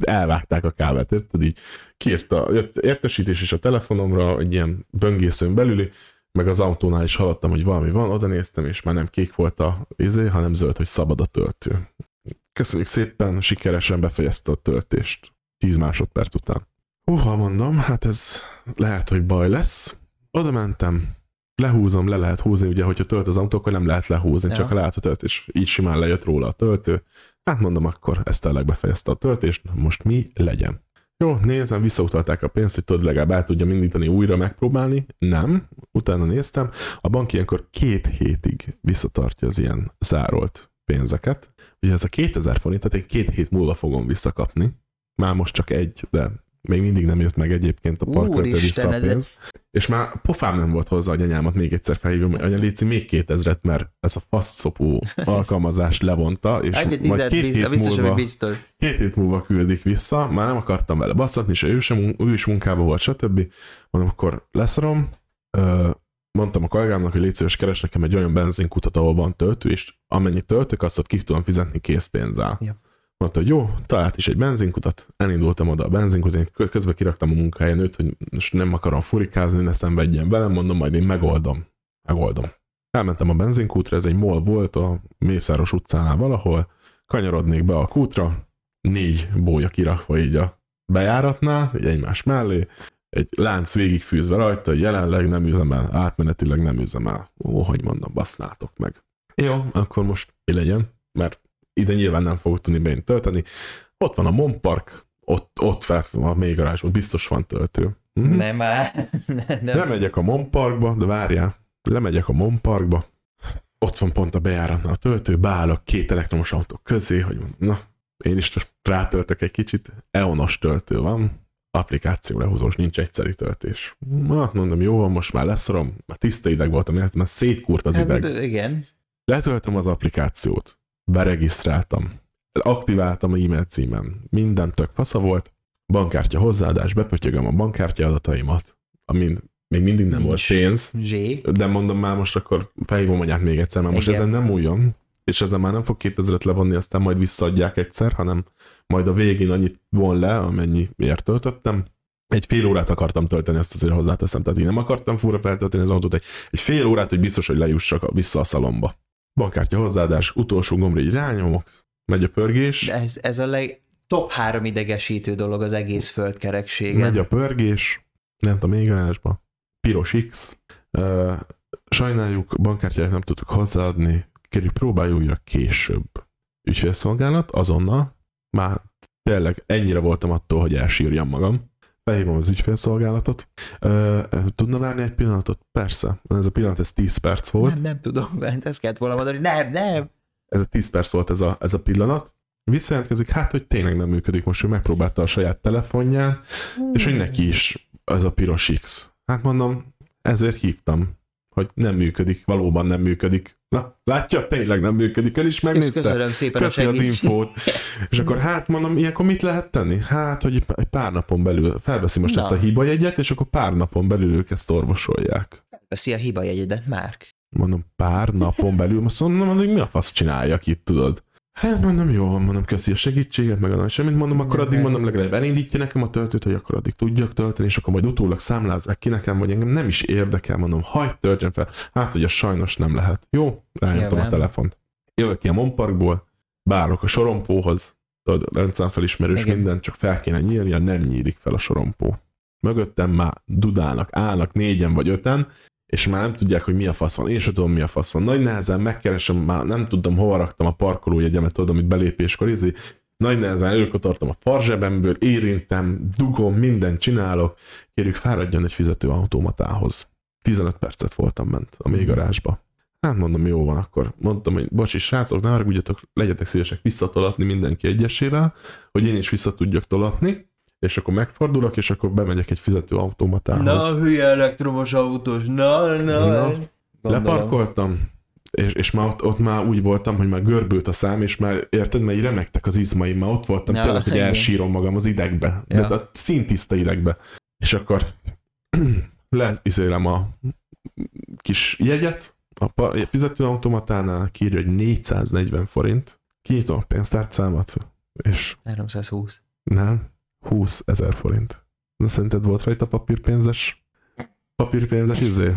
elvágták a kábelt, érted? Így kiírta, jött értesítés is a telefonomra, egy ilyen böngészőn belüli, meg az autónál is hallottam, hogy valami van, oda néztem, és már nem kék volt a izé, hanem zöld, hogy szabad a töltő. köszönjük szépen, sikeresen befejezte a töltést 10 másodperc után. Uha, mondom, hát ez lehet, hogy baj lesz. Oda mentem, lehúzom, le lehet húzni, ugye, hogyha tölt az autó, akkor nem lehet lehúzni, Ja. csak lehet a töltés. Így simán lejött róla a töltő. Hát mondom, akkor ezt tényleg befejezte a töltést, most mi legyen? Jó, nézem, visszautalták a pénzt, hogy tudod legalább el tudja indítani újra megpróbálni. Nem, utána néztem. A bank ilyenkor két hétig visszatartja az ilyen zárolt pénzeket. Ugye ez a 2000 forintot én két hét múlva fogom visszakapni. Már most csak egy, de még mindig nem jött meg egyébként a parköltő Úristen, vissza a ez- pénz. És már pofám nem volt hozzá, hogy anyámat még egyszer felhívom, hogy anya Léci, még 2000-et, mert ez a faszopó *laughs* alkalmazás levonta, és Egy majd két biztos, hét biztos, múlva biztos. Két hét múlva küldik vissza, már nem akartam vele baszatni, és ő, sem, ő is munkában volt, stb. Mondom, akkor leszarom. Mondtam a kollégámnak, hogy légy szíves, keres nekem egy olyan benzinkutat, ahol van töltő, és amennyi töltök, azt ott ki tudom fizetni készpénzzel. Ja. Mondta, hogy jó, talált is egy benzinkutat, elindultam oda a kö- közben kiraktam a munkahelyen őt, hogy most nem akarom furikázni, ne szenvedjen velem, mondom, majd én megoldom. Megoldom. Elmentem a benzinkútra, ez egy mol volt a Mészáros utcánál valahol, kanyarodnék be a kútra, négy bója kirakva így a bejáratnál, így egymás mellé, egy lánc végigfűzve rajta, jelenleg nem üzemel, átmenetileg nem üzemel. Ó, hogy mondom, basznátok meg. Jó, akkor most mi legyen, mert ide nyilván nem fogok tudni beint tölteni. Ott van a Mon Park, ott, ott felt a mély garázsban, biztos van töltő. Mhm. Nem már. Nem. Lemegyek a Mon Parkba, de várjál, lemegyek a Mon Parkba, ott van pont a bejáratnál a töltő, beállok két elektromos autó közé, hogy mondom, na, én is rátöltök egy kicsit, EONos töltő van, applikáció lehúzós, nincs egyszeri töltés. Na, mondom, jó van, most már leszorom, már tiszta ideg voltam, mert szétkúrt az ideg. Hát, igen. Letöltöm az applikációt, beregisztráltam, aktiváltam a e-mail címem, minden tök fasza volt, bankkártya hozzáadás, bepötyögöm a bankkártya adataimat, amin még mindig nem volt Nincs. pénz, Zsé. de mondom már most akkor felhívom anyát még egyszer, mert most Igen. ezen nem újon, és ezen már nem fog 2000-et levonni, aztán majd visszaadják egyszer, hanem majd a végén annyit von le, amennyi miért töltöttem. Egy fél órát akartam tölteni, ezt azért hozzáteszem, tehát én nem akartam fura feltölteni az autót, egy, egy fél órát, hogy biztos, hogy lejussak vissza a szalomba. Bankkártya hozzáadás, utolsó gombra így rányomok, megy a pörgés, De ez, ez a leg top három idegesítő dolog az egész földkerekségen. megy a pörgés, lent a mélygarázsba, piros X, sajnáljuk, bankkártyát nem tudtuk hozzáadni, kérjük próbáljuk újra később. Ügyfélszolgálat, azonnal, már tényleg ennyire voltam attól, hogy elsírjam magam. Felhívom az ügyfélszolgálatot. Tudna várni egy pillanatot? Persze. Ez a pillanat, ez 10 perc volt. Nem, nem tudom, *laughs* ezt kellett volna mondani, nem, nem. Ez a 10 perc volt ez a, ez a pillanat. Visszajelentkezik, hát, hogy tényleg nem működik. Most ő megpróbálta a saját telefonján, és hogy neki is ez a piros X. Hát mondom, ezért hívtam, hogy nem működik, valóban nem működik. Na, látja, tényleg nem működik, el is megnézte. köszönöm szépen Köszi a az infót. *laughs* És akkor hát mondom, ilyenkor mit lehet tenni? Hát, hogy egy pár napon belül felveszi most Na. ezt a hibajegyet, és akkor pár napon belül ők ezt orvosolják. Veszi a hiba jegyedet, Márk. Mondom, pár napon belül, most mondom, mondom, mi a fasz csináljak itt, tudod? Hát mondom, jó, mondom, köszi a segítséget, meg a semmit, mondom, akkor addig mondom, legalább elindítja nekem a töltőt, hogy akkor addig tudjak tölteni, és akkor majd utólag számlázzák ki nekem, vagy engem nem is érdekel, mondom, hagyd töltsen fel. Hát, hogy a sajnos nem lehet. Jó, rányomtam a telefont. Jövök ki a Monparkból, bárok a sorompóhoz, tudod, rendszámfelismerős minden, csak fel kéne nyílnia, nem nyílik fel a sorompó. Mögöttem már dudálnak, állnak négyen vagy öten, és már nem tudják, hogy mi a fasz van. Én sem tudom, mi a fasz van. Nagy nehezen megkeresem, már nem tudom, hova raktam a parkolójegyemet, tudod, amit belépéskor izé. Nagy nehezen előkotortam a farzsebemből, érintem, dugom, mindent csinálok. Kérjük, fáradjon egy fizetőautomatához. 15 percet voltam ment a mély garázsba. Hát mondom, jó van, akkor mondtam, hogy bocsi, srácok, ne haragudjatok, legyetek szívesek visszatolatni mindenki egyesével, hogy én is vissza tudjak tolatni, és akkor megfordulok, és akkor bemegyek egy fizetőautomatához. hülye elektromos autós, na, Na, Leparkoltam, és, és már ott, ott már úgy voltam, hogy már görbült a szám, és már érted, mert így remegtek az izmaim, már ott voltam, Ja, tényleg, hogy elsírom magam az idegbe, de Ja. a szintiszta idegbe. És akkor *clears throat* leizélem a kis jegyet, a fizetőautomatánál kiírja, hogy 440 forint, kinyitom a pénztárcámat, és 320. nem, 20 ezer forint. De szerinted volt rajta papírpénzes? Papírpénzes izé?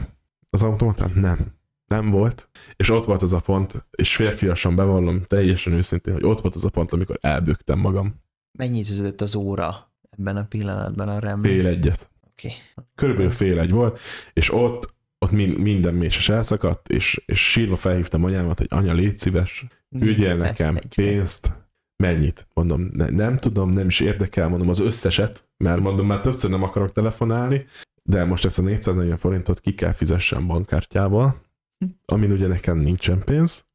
Az automatán? Nem. nem volt, és ott volt az a pont, és férfiasan bevallom teljesen őszintén, hogy ott volt az a pont, amikor elbőgtem magam. Mennyit üzött az óra ebben a pillanatban a rem? Fél egyet. Oké. Okay. Körülbelül fél egy volt, és ott, ott min, minden méses elszakadt, és, és sírva felhívtam anyámat, hogy anya, légy szíves, küldjél nekem pénzt, mennyit? Mondom, ne, nem tudom, nem is érdekel, mondom az összeset, mert mondom, már többször nem akarok telefonálni, de most ezt a 440 forintot ki kell fizessem bankkártyával, amin ugye nekem nincsen pénz,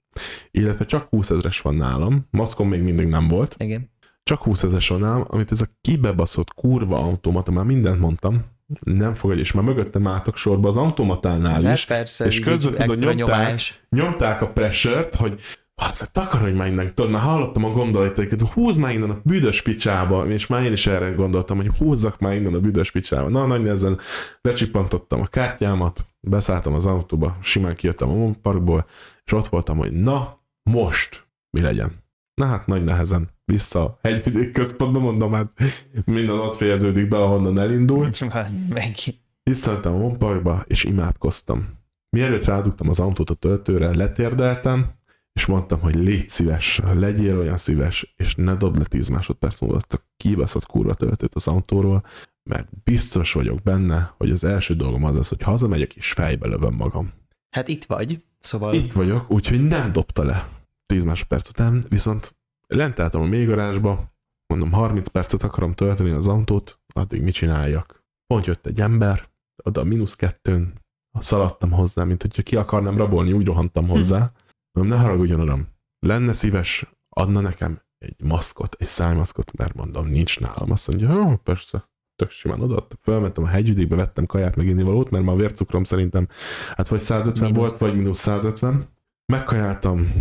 illetve csak 20 ezres van nálam, maszkon még mindig nem volt. Igen. Csak 20 ezres van nálam, amit ez a kibebaszott kurva automata, már mindent mondtam, nem fogad, és már mögöttem álltak sorba az automatánál is, persze, és közben tudod, nyomták, nyomták a pressure hogy az takarodj már innen, tudod, már hallottam a gondolataikat, húzd már innen a büdös picsába, és már én is erre gondoltam, hogy húzzak már innen a büdös picsába. Na, nagy nehezen lecsippantottam a kártyámat, beszálltam az autóba, simán kijöttem a parkból, és ott voltam, hogy na, most mi legyen. Na hát nagy nehezen vissza a hegyvidék központba, mondom, hát minden ott fejeződik be, ahonnan elindult. *laughs* Meg. Visszamentem a Monparkba, és imádkoztam. Mielőtt rádugtam az autót a töltőre, letérdeltem, és mondtam, hogy légy szíves, legyél olyan szíves, és ne dobd le 10 másodperc múlva azt a kibaszott kurva töltőt az autóról, mert biztos vagyok benne, hogy az első dolgom az lesz, hogy hazamegyek, és fejbe lövöm magam. Hát itt vagy, szóval Itt vagyok, úgyhogy nem dobta le 10 másodperc után, viszont lent álltam a mélygarázsba, mondom 30 percet akarom tölteni az autót, addig mit csináljak? Pont jött egy ember, oda a mínusz kettőn, szaladtam hozzá, mint hogyha ki akarnám rabolni, úgy rohantam hozzá. Mondom, ne haragudjon, uram, lenne szíves, adna nekem egy maszkot, egy szájmaszkot, mert mondom, nincs nálam. Azt mondja, jó, persze, tök simán odaadta. Fölmentem a hegyvidékbe, vettem kaját, meg valót, mert ma a vércukrom szerintem, hát vagy 150 Mínusz. volt, vagy mínusz 150. Megkajáltam,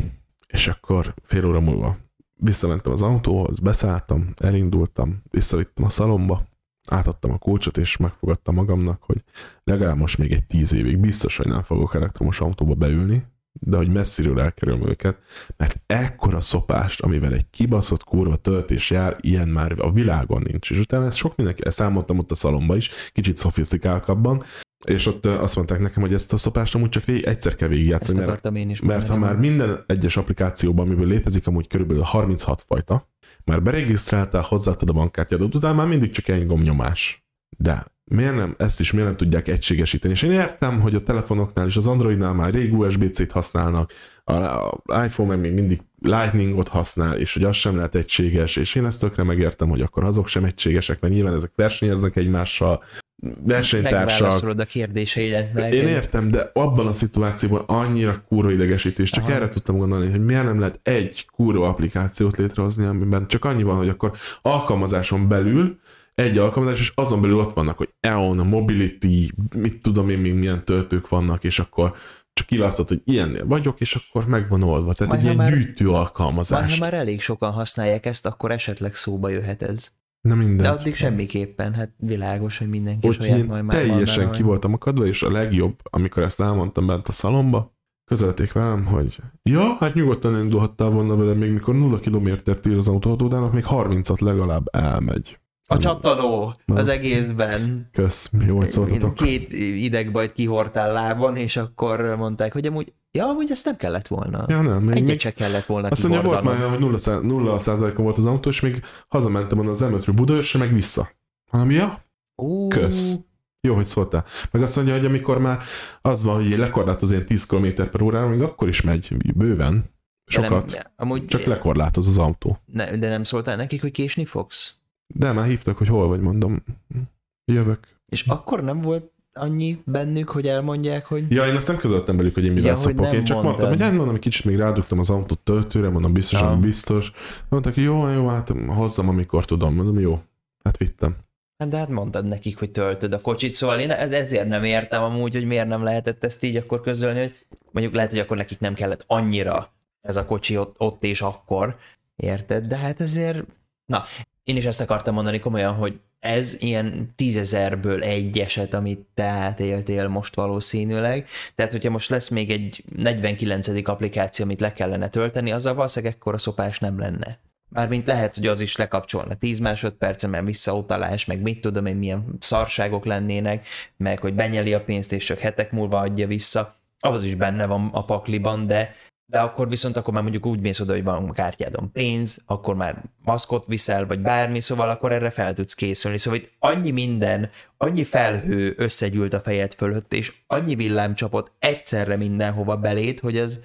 és akkor fél óra múlva visszamentem az autóhoz, beszálltam, elindultam, visszavittem a szalomba, átadtam a kulcsot, és megfogadtam magamnak, hogy legalább most még egy tíz évig biztos, hogy nem fogok elektromos autóba beülni, de hogy messziről elkerülöm őket, mert ekkora szopást, amivel egy kibaszott kurva töltés jár, ilyen már a világon nincs. És utána ezt sok mindenki, ezt elmondtam ott a szalomba is, kicsit szofisztikáltabban, és ott azt mondták nekem, hogy ezt a szopást amúgy csak végig, egyszer kell ezt végigjátszani, mert akartam én is mert ha már minden egyes applikációban, amiből létezik amúgy körülbelül 36 fajta, már beregisztráltál, hozzáadtad a bankkártyádat, utána már mindig csak egy gombnyomás. De miért nem, ezt is miért nem tudják egységesíteni? És én értem, hogy a telefonoknál és az Androidnál már rég USB-C-t használnak, a iPhone meg még mindig Lightningot használ, és hogy az sem lehet egységes, és én ezt tökre megértem, hogy akkor azok sem egységesek, mert nyilván ezek versenyeznek egymással, versenytársak, Megválaszolod a kérdéseidet meg. én értem, de abban a szituációban annyira kurva idegesítés, csak Aha. erre tudtam gondolni, hogy miért nem lehet egy kurva applikációt létrehozni, amiben csak annyi van, hogy akkor alkalmazáson belül egy alkalmazás, és azon belül ott vannak, hogy EON, Mobility, mit tudom én még milyen töltők vannak, és akkor csak kiválasztod, hogy ilyennél vagyok, és akkor meg van oldva. Tehát Majd egy ilyen már- gyűjtő alkalmazás. ha már elég sokan használják ezt, akkor esetleg szóba jöhet ez. Nem minden. De addig semmiképpen, hát világos, hogy mindenki Úgyhogy saját majd már teljesen ki voltam akadva, és a legjobb, amikor ezt elmondtam bent a szalomba, közölték velem, hogy ja, hát nyugodtan indulhattál volna vele, még mikor 0 kilométert ír az autóhatódának, még 30-at legalább elmegy. A csattanó az egészben. Kösz, jó, hogy szóltatok. Két idegbajt kihortál lábon, és akkor mondták, hogy amúgy, ja, amúgy ezt nem kellett volna. Ja, nem, még, Egyet még se kellett volna azt mondja, volt már, hogy 0, szá- 0 százalékon volt az autó, és még hazamentem onnan az M5-ről Budaörsre, meg vissza. Hanem, ja, Ú, kösz. Jó, hogy szóltál. Meg azt mondja, hogy amikor már az van, hogy lekorlátoz ilyen 10 km per órára, még akkor is megy bőven. de Sokat. Nem, amúgy, Csak lekorlátoz az autó. ne, de nem szóltál nekik, hogy késni fogsz? De már hívtak, hogy hol vagy, mondom. Jövök. És akkor nem volt annyi bennük, hogy elmondják, hogy Ja, én azt nem közöltem velük, hogy én mivel Ja, szopok. Én csak mondtad. mondtam, hogy hát mondom, egy kicsit még rádugtam az autót töltőre, mondom, biztosan Ja. biztos. Mondták, hogy jó, jó, hát hozzam, amikor tudom. Mondom, jó. Hát vittem. Hát de hát mondtad nekik, hogy töltöd a kocsit, szóval én ez, ezért nem értem amúgy, hogy miért nem lehetett ezt így akkor közölni, hogy mondjuk lehet, hogy akkor nekik nem kellett annyira ez a kocsi ott, ott és akkor, érted? De hát ezért, na, én is ezt akartam mondani komolyan, hogy ez ilyen tízezerből egy eset, amit te átéltél most valószínűleg. Tehát, hogyha most lesz még egy 49. applikáció, amit le kellene tölteni, azzal valószínűleg ekkora szopás nem lenne. Mármint lehet, hogy az is lekapcsolna 10 másodpercen, mert visszautalás, meg mit tudom én, milyen szarságok lennének, meg hogy benyeli a pénzt, és csak hetek múlva adja vissza. az is benne van a pakliban, de de akkor viszont akkor már mondjuk úgy mész oda, hogy van kártyádon pénz, akkor már maszkot viszel, vagy bármi, szóval akkor erre fel tudsz készülni. Szóval itt annyi minden, annyi felhő összegyűlt a fejed fölött, és annyi villám csapott egyszerre mindenhova belét, hogy ez,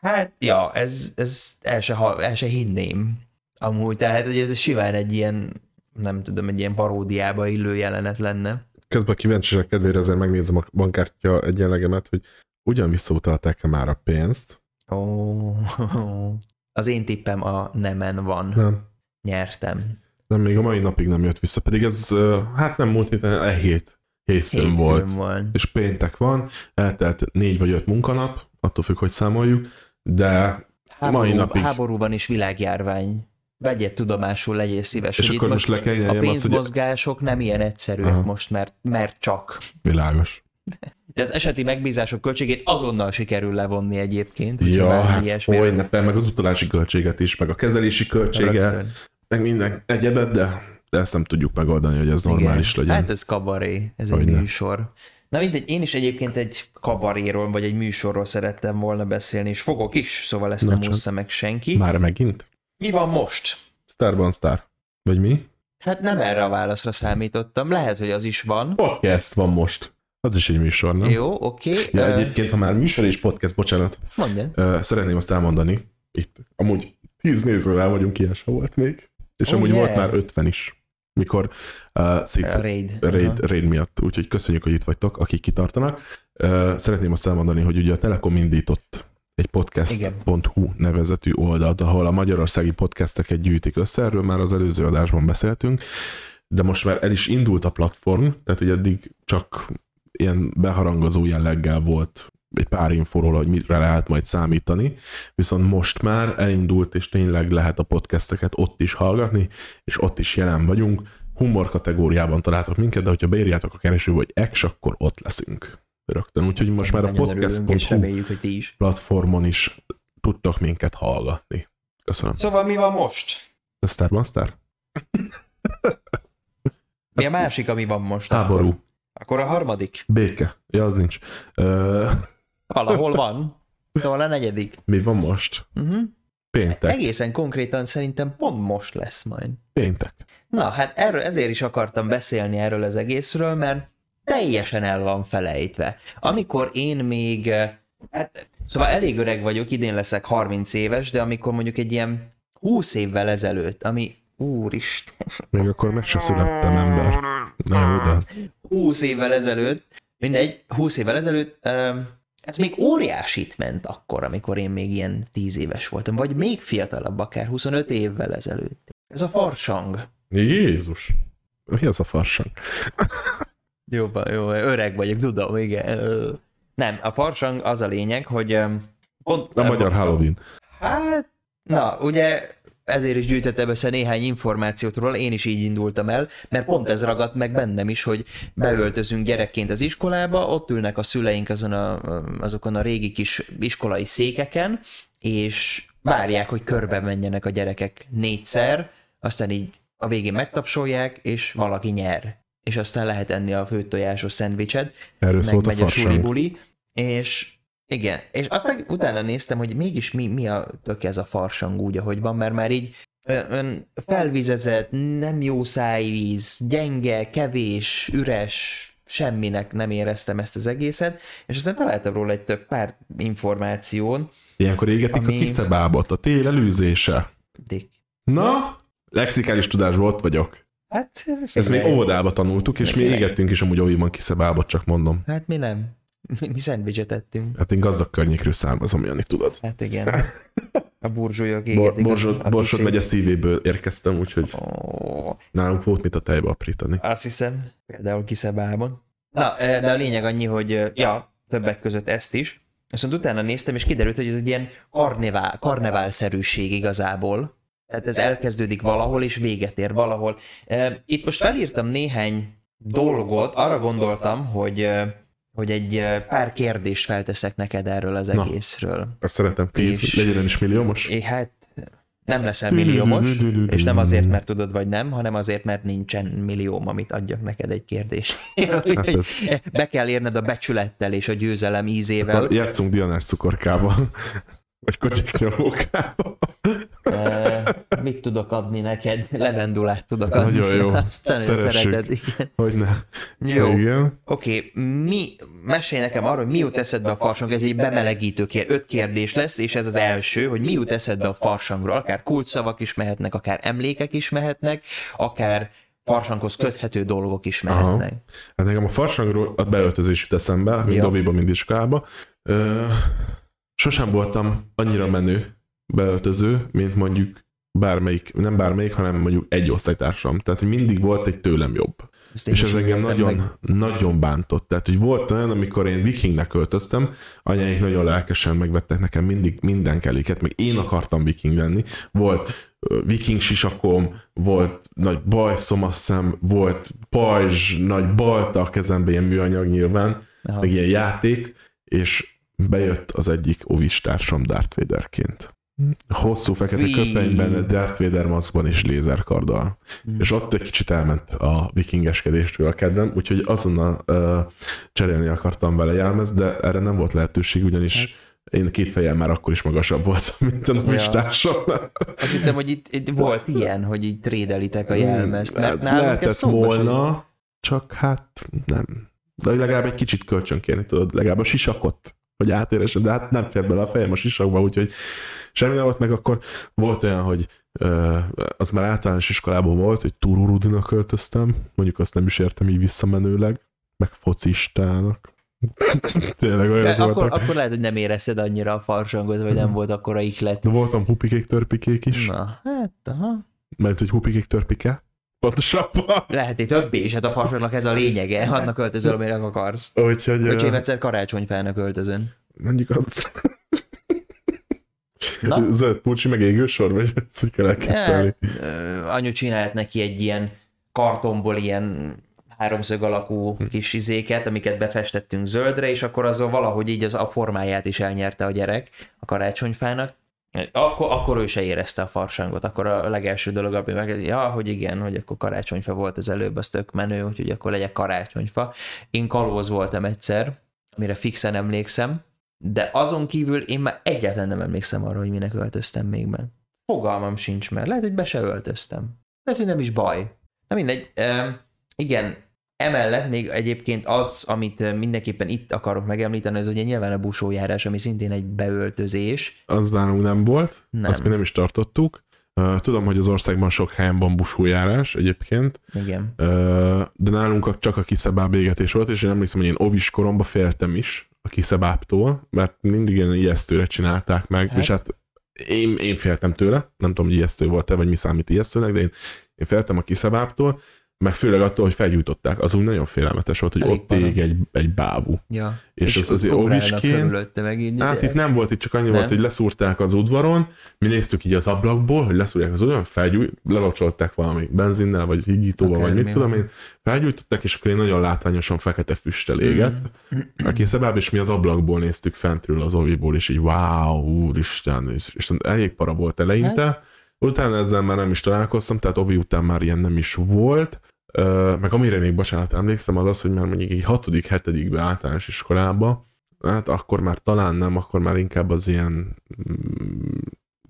hát ja, ez, ez el, se, el se hinném. Amúgy, tehát hogy ez simán egy ilyen, nem tudom, egy ilyen paródiába illő jelenet lenne. Közben kíváncsiság kedvére azért megnézem a bankkártya egyenlegemet, hogy ugyan visszautalták-e már a pénzt? Ó, oh, *laughs* az én tippem a nemen van. Nem. Nyertem. Nem, még a mai napig nem jött vissza, pedig ez, hát nem múlt héten, e hét. Hétfőn, hétfőn volt. És péntek van, eltelt négy vagy öt munkanap, attól függ, hogy számoljuk, de Háború, mai napig... Háborúban is világjárvány. Vegyed tudomásul, legyél szíves. És akkor most, most le A pénzmozgások azt, hogy... nem ilyen egyszerűek Aha. most, mert, mert csak. Világos. *laughs* De az eseti megbízások költségét azonnal sikerül levonni egyébként. Ja, hát ilyesmi. Oly, meg az utalási költséget is, meg a kezelési költsége, Rögtön. meg minden egyebet, de, de ezt nem tudjuk megoldani, hogy ez Igen. normális legyen. Hát ez kabaré, ez hogy egy ne. műsor. Na mindegy, én is egyébként egy kabaréról, vagy egy műsorról szerettem volna beszélni, és fogok is, szóval ezt Na nem ússza meg senki. Már megint? Mi van most? Starban Star. Vagy mi? Hát nem erre a válaszra számítottam, lehet, hogy az is van. Podcast van most. Az is egy műsor, nem? Jó, oké. Okay. Ja, uh, egyébként, ha már műsor és podcast, bocsánat. Mondjad. Uh, szeretném azt elmondani, itt amúgy tíz nézővel vagyunk, ilyen se volt még, és oh, amúgy yeah. volt már ötven is, mikor uh, szét, uh, raid. Raid, uh-huh. raid miatt, úgyhogy köszönjük, hogy itt vagytok, akik kitartanak. Uh, szeretném azt elmondani, hogy ugye a Telekom indított egy podcast.hu nevezetű oldalt, ahol a magyarországi podcasteket gyűjtik össze, erről már az előző adásban beszéltünk, de most már el is indult a platform, tehát hogy eddig csak ilyen beharangozó jelleggel volt egy pár infóról, hogy mire lehet majd számítani, viszont most már elindult, és tényleg lehet a podcasteket ott is hallgatni, és ott is jelen vagyunk. Humor kategóriában találtok minket, de hogyha beírjátok a keresőbe, hogy X, akkor ott leszünk rögtön. Úgyhogy most már a podcast.hu platformon is tudtok minket hallgatni. Köszönöm. Szóval mi van most? A Star Master? Mi a másik, ami van most? Háború. Akkor? Akkor a harmadik? Béke. Ja, az nincs. Uh... Valahol *laughs* van. Szóval a negyedik. Mi van most? Uh-huh. Péntek. Egészen konkrétan szerintem pont most lesz majd. Péntek. Na, hát erről, ezért is akartam beszélni erről az egészről, mert teljesen el van felejtve. Amikor én még, hát szóval elég öreg vagyok, idén leszek 30 éves, de amikor mondjuk egy ilyen 20 évvel ezelőtt, ami úristen. Még akkor meg se születtem ember. Na jó, de... 20 évvel ezelőtt, mindegy, 20 évvel ezelőtt, ez még óriásit ment akkor, amikor én még ilyen 10 éves voltam, vagy még fiatalabb, akár 25 évvel ezelőtt. Ez a farsang. Jézus! Mi az a farsang? jó, jó, öreg vagyok, tudom, igen. Nem, a farsang az a lényeg, hogy pont... A magyar Halloween. Hát, na, ugye ezért is gyűjtöttem össze néhány információt róla, én is így indultam el, mert pont ez ragadt meg bennem is, hogy beöltözünk gyerekként az iskolába, ott ülnek a szüleink azon a, azokon a régi kis iskolai székeken, és várják, hogy körbe menjenek a gyerekek négyszer, aztán így a végén megtapsolják, és valaki nyer. És aztán lehet enni a főtojásos szendvicset, Erről meg megy a, a suli buli, és igen, és aztán utána néztem, hogy mégis mi, mi a tök ez a farsang úgy, ahogy van, mert már így ön felvizezett, nem jó szájvíz, gyenge, kevés, üres, semminek nem éreztem ezt az egészet, és aztán találtam róla egy több pár információn. Ilyenkor égetik ami... a kiszebábot, a tél előzése. Dick. Na, lexikális tudás volt vagyok. Hát, Ezt még óvodába tanultuk, és mi égettünk is amúgy olyban kiszebábot, csak mondom. Hát mi nem. Mi szendvicset ettünk. Hát én gazdag környékről származom, Jani, tudod. Hát igen. A burzsúlyok égetik. Borsod, a, a Borsod megye szívéből érkeztem, úgyhogy oh. nálunk volt mit a tejbe aprítani. Azt hiszem, például Kiszebában. Na, eh, de a lényeg annyi, hogy eh, ja, többek között ezt is. Viszont utána néztem, és kiderült, hogy ez egy ilyen karnevál, karneválszerűség igazából. Tehát ez elkezdődik valahol, és véget ér valahol. Eh, itt most felírtam néhány dolgot, arra gondoltam, hogy hogy egy pár kérdést felteszek neked erről az egészről. Azt szeretem, pénz, és, legyen is milliómos. É, hát Nem leszel milliómos, és nem azért, mert tudod, vagy nem, hanem azért, mert nincsen millióm, amit adjak neked egy kérdés. Hát *laughs* ez... Be kell érned a becsülettel és a győzelem ízével. Játszunk Dianás cukorkába. Vagy kocsik nyomókába. Mit tudok adni neked? *laughs* Levendulát tudok adni. Nagyon jó. *laughs* Azt szereted. Igen. Hogy ne. Jó. Igen. Oké, okay. mi, mesélj nekem arról, hogy mi jut eszedbe a farsang, ez egy bemelegítő kér. Öt kérdés lesz, és ez az első, hogy mi jut eszedbe a farsangról. Akár kulcsszavak is mehetnek, akár emlékek is mehetnek, akár farsanghoz köthető dolgok is mehetnek. Aha. Hát nekem a farsangról a beöltözés jut eszembe, mind Doviba, mind iskolába. Ö, sosem voltam annyira menő beöltöző, mint mondjuk bármelyik, nem bármelyik, hanem mondjuk egy osztálytársam. Tehát, hogy mindig volt egy tőlem jobb. Ezt És ez engem nagyon, meg. nagyon bántott. Tehát, hogy volt olyan, amikor én vikingnek költöztem, anyáik nagyon lelkesen megvettek nekem mindig minden keléket, meg én akartam viking lenni. Volt viking sisakom, volt nagy bajszom, azt hiszem, volt pajzs, nagy balta a kezembe, ilyen műanyag nyilván, Aha. meg ilyen játék, és bejött az egyik ovistársam Darth Vaderként. Hosszú fekete Ví. köpenyben, Darth Vader maszkban és lézerkarddal. Hmm. És ott egy kicsit elment a vikingeskedéstől a kedvem, úgyhogy azonnal uh, cserélni akartam vele jelmezt, de erre nem volt lehetőség, ugyanis Hát. én két fejjel már akkor is magasabb voltam, mint a ovistársam. Azt hittem, hogy itt, itt volt *laughs* ilyen, hogy így trédelitek a jelmezt, mert Hát nálunk ez lehetett szóba sem- volna, csak hát nem. De legalább egy kicsit kölcsön kérni tudod, legalább a sisakot, hogy átéresen, de hát nem fér bele a fejem a sisakba, úgyhogy semmi nem volt, meg akkor volt olyan, hogy az már általános iskolában volt, hogy Tururudinak költöztem, mondjuk azt nem is értem így visszamenőleg, meg focistának. *laughs* Tényleg De olyanok akkor, voltak. akkor lehet, hogy nem érezted annyira a farsangot, vagy nem volt akkora iklet. De voltam hupikék, törpikék is, Na, hát, aha. mert hogy hupikék, törpike. Pontosabban. Lehet egy többé is, hát a farsangnak ez a lényege, annak öltözöl, amire akarsz. Úgyhogy Öcsém egyszer karácsonyfának öltözön. mondjuk az Na? zöld pulcsi, meg égősor, vagy ezt hogy kell elképzelni? Hát, ö, anyu csinált neki egy ilyen kartonból ilyen háromszög alakú Hm. kis izéket, amiket befestettünk zöldre, és akkor azon valahogy így az, a formáját is elnyerte a gyerek a karácsonyfának. Akkor, akkor ő se érezte a farsangot, akkor a legelső dolog, ami meg, ja, hogy igen, hogy akkor karácsonyfa volt az előbb, az tök menő, úgyhogy akkor legyek karácsonyfa. Én kalóz voltam egyszer, amire fixen emlékszem, de azon kívül én már egyáltalán nem emlékszem arra, hogy minek öltöztem még meg. Fogalmam sincs, mert lehet, hogy be se öltöztem. Lehet, hogy nem is baj. Na mindegy, um, igen, emellett még egyébként az, amit ö, mindenképpen itt akarok megemlíteni, az ugye nyilván a busójárás, ami szintén egy beöltözés. Az nálunk nem volt, Nem. azt mi nem is tartottuk. Ö, Tudom, hogy az országban sok helyen van busójárás egyébként, Igen. Ö, de nálunk csak a kiszebáb égetés volt, és én emlékszem, hogy én ovis koromban féltem is a kiszebábtól, mert mindig ilyen ijesztőre csinálták meg, Hát. és hát én, én féltem tőle, nem tudom, hogy ijesztő volt-e, vagy mi számít ijesztőnek, de én, én féltem a kiszebábtól, meg főleg attól, hogy felgyújtották. Az úgy nagyon félelmetes volt, hogy Elég ott ég egy, egy bábú. Ja. És az azért körülötte meg így. Hát itt nem volt, itt csak annyi Nem? volt, hogy leszúrták az udvaron, mi néztük így az ablakból, hogy leszúrják az udvaron, felgyújt, lelocsolták valami benzinnel, vagy higítóval, vagy mit tudom én, felgyújtották, és akkor én nagyon látványosan fekete füsttel égett. Mm. Aki szabább, és mi az ablakból néztük fentről az oviból, és így wow, úristen, és, és elég para volt eleinte. Hát. Utána ezzel már nem is találkoztam, tehát ovi után már ilyen nem is volt. Ö, meg amire még, bocsánat, emlékszem, az az, hogy már mondjuk egy hatodik, hetedikbe általános iskolába, hát akkor már talán nem, akkor már inkább az ilyen mm,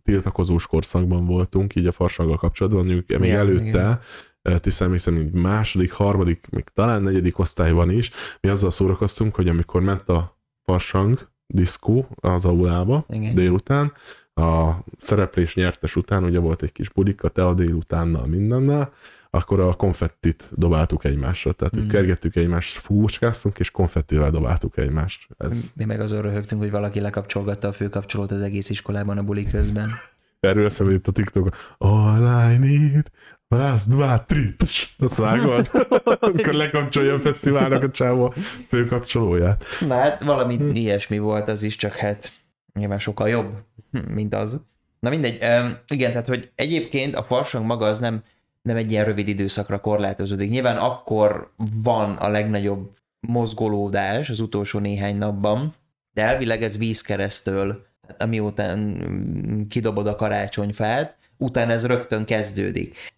tiltakozós korszakban voltunk, így a farsanggal kapcsolatban, mondjuk még Igen, előtte, igen. emlékszem, így második, harmadik, még talán negyedik osztályban is, mi azzal szórakoztunk, hogy amikor ment a farsang diszkó az aulába Igen. délután, a szereplés nyertes után, ugye volt egy kis budika, te a délutánnal mindennel, akkor a konfettit dobáltuk egymásra. Tehát mm. kergettük egymást, fúvócskáztunk, és konfettivel dobáltuk egymást. Ez... Mi meg azon röhögtünk, hogy valaki lekapcsolgatta a főkapcsolót az egész iskolában a buli közben. Erről eszembe jut a TikTok. All I need, Rász, dva, trit. Azt vágod? *laughs* Akkor lekapcsolja a fesztiválnak a csávó főkapcsolóját. Na hát valami hm. ilyesmi volt az is, csak hát nyilván sokkal jobb, mint az. Na mindegy, igen, tehát hogy egyébként a farsang maga az nem nem egy ilyen rövid időszakra korlátozódik. Nyilván akkor van a legnagyobb mozgolódás az utolsó néhány napban, de elvileg ez vízkeresztől, mm, kidobod a karácsonyfát, utána ez rögtön kezdődik.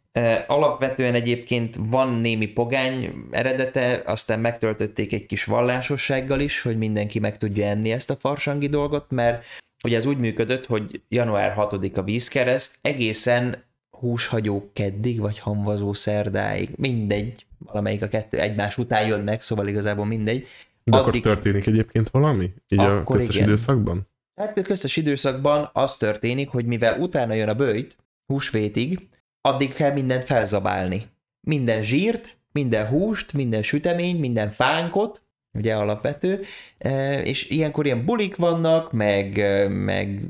Alapvetően egyébként van némi pogány eredete, aztán megtöltötték egy kis vallásossággal is, hogy mindenki meg tudja enni ezt a farsangi dolgot, mert ugye ez úgy működött, hogy január 6 a vízkereszt, egészen húshagyó keddig, vagy hamvazó szerdáig, mindegy, valamelyik a kettő egymás után jönnek, szóval igazából mindegy. De Addig... akkor történik egyébként valami? Így akkor a köztes igen. időszakban? Hát a köztes időszakban az történik, hogy mivel utána jön a bőjt, húsvétig, addig kell mindent felzabálni. Minden zsírt, minden húst, minden süteményt, minden fánkot, ugye alapvető, e, és ilyenkor ilyen bulik vannak, meg, e, meg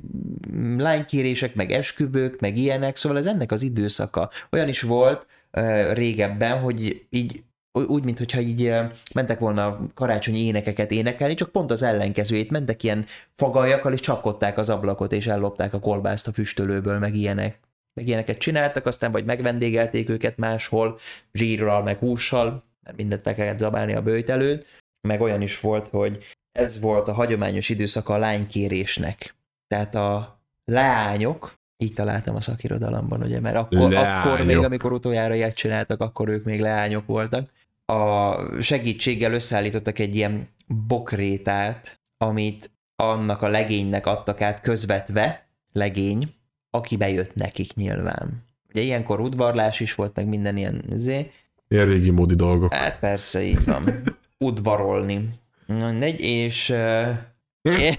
lánykérések, meg esküvők, meg ilyenek, szóval ez ennek az időszaka. Olyan is volt e, régebben, hogy így úgy, mintha így mentek volna karácsonyi énekeket énekelni, csak pont az ellenkezőjét, mentek ilyen fagaljakkal, és csapkodták az ablakot, és ellopták a kolbászt a füstölőből, meg ilyenek. Meg ilyeneket csináltak, aztán vagy megvendégelték őket máshol, zsírral, meg hússal, mert mindent meg kellett zabálni a bőjt előtt, meg olyan is volt, hogy ez volt a hagyományos időszaka a lánykérésnek. Tehát a leányok, így találtam a szakirodalomban, ugye, mert akkor, akkor még, amikor utoljára ilyet csináltak, akkor ők még leányok voltak. A segítséggel összeállítottak egy ilyen bokrétát, amit annak a legénynek adtak át közvetve, legény, aki bejött nekik nyilván. Ugye ilyenkor udvarlás is volt, meg minden ilyen zé. Ilyen régi módi dolgok. Hát persze, így van. Udvarolni. Mindegy, és... Uh, *laughs*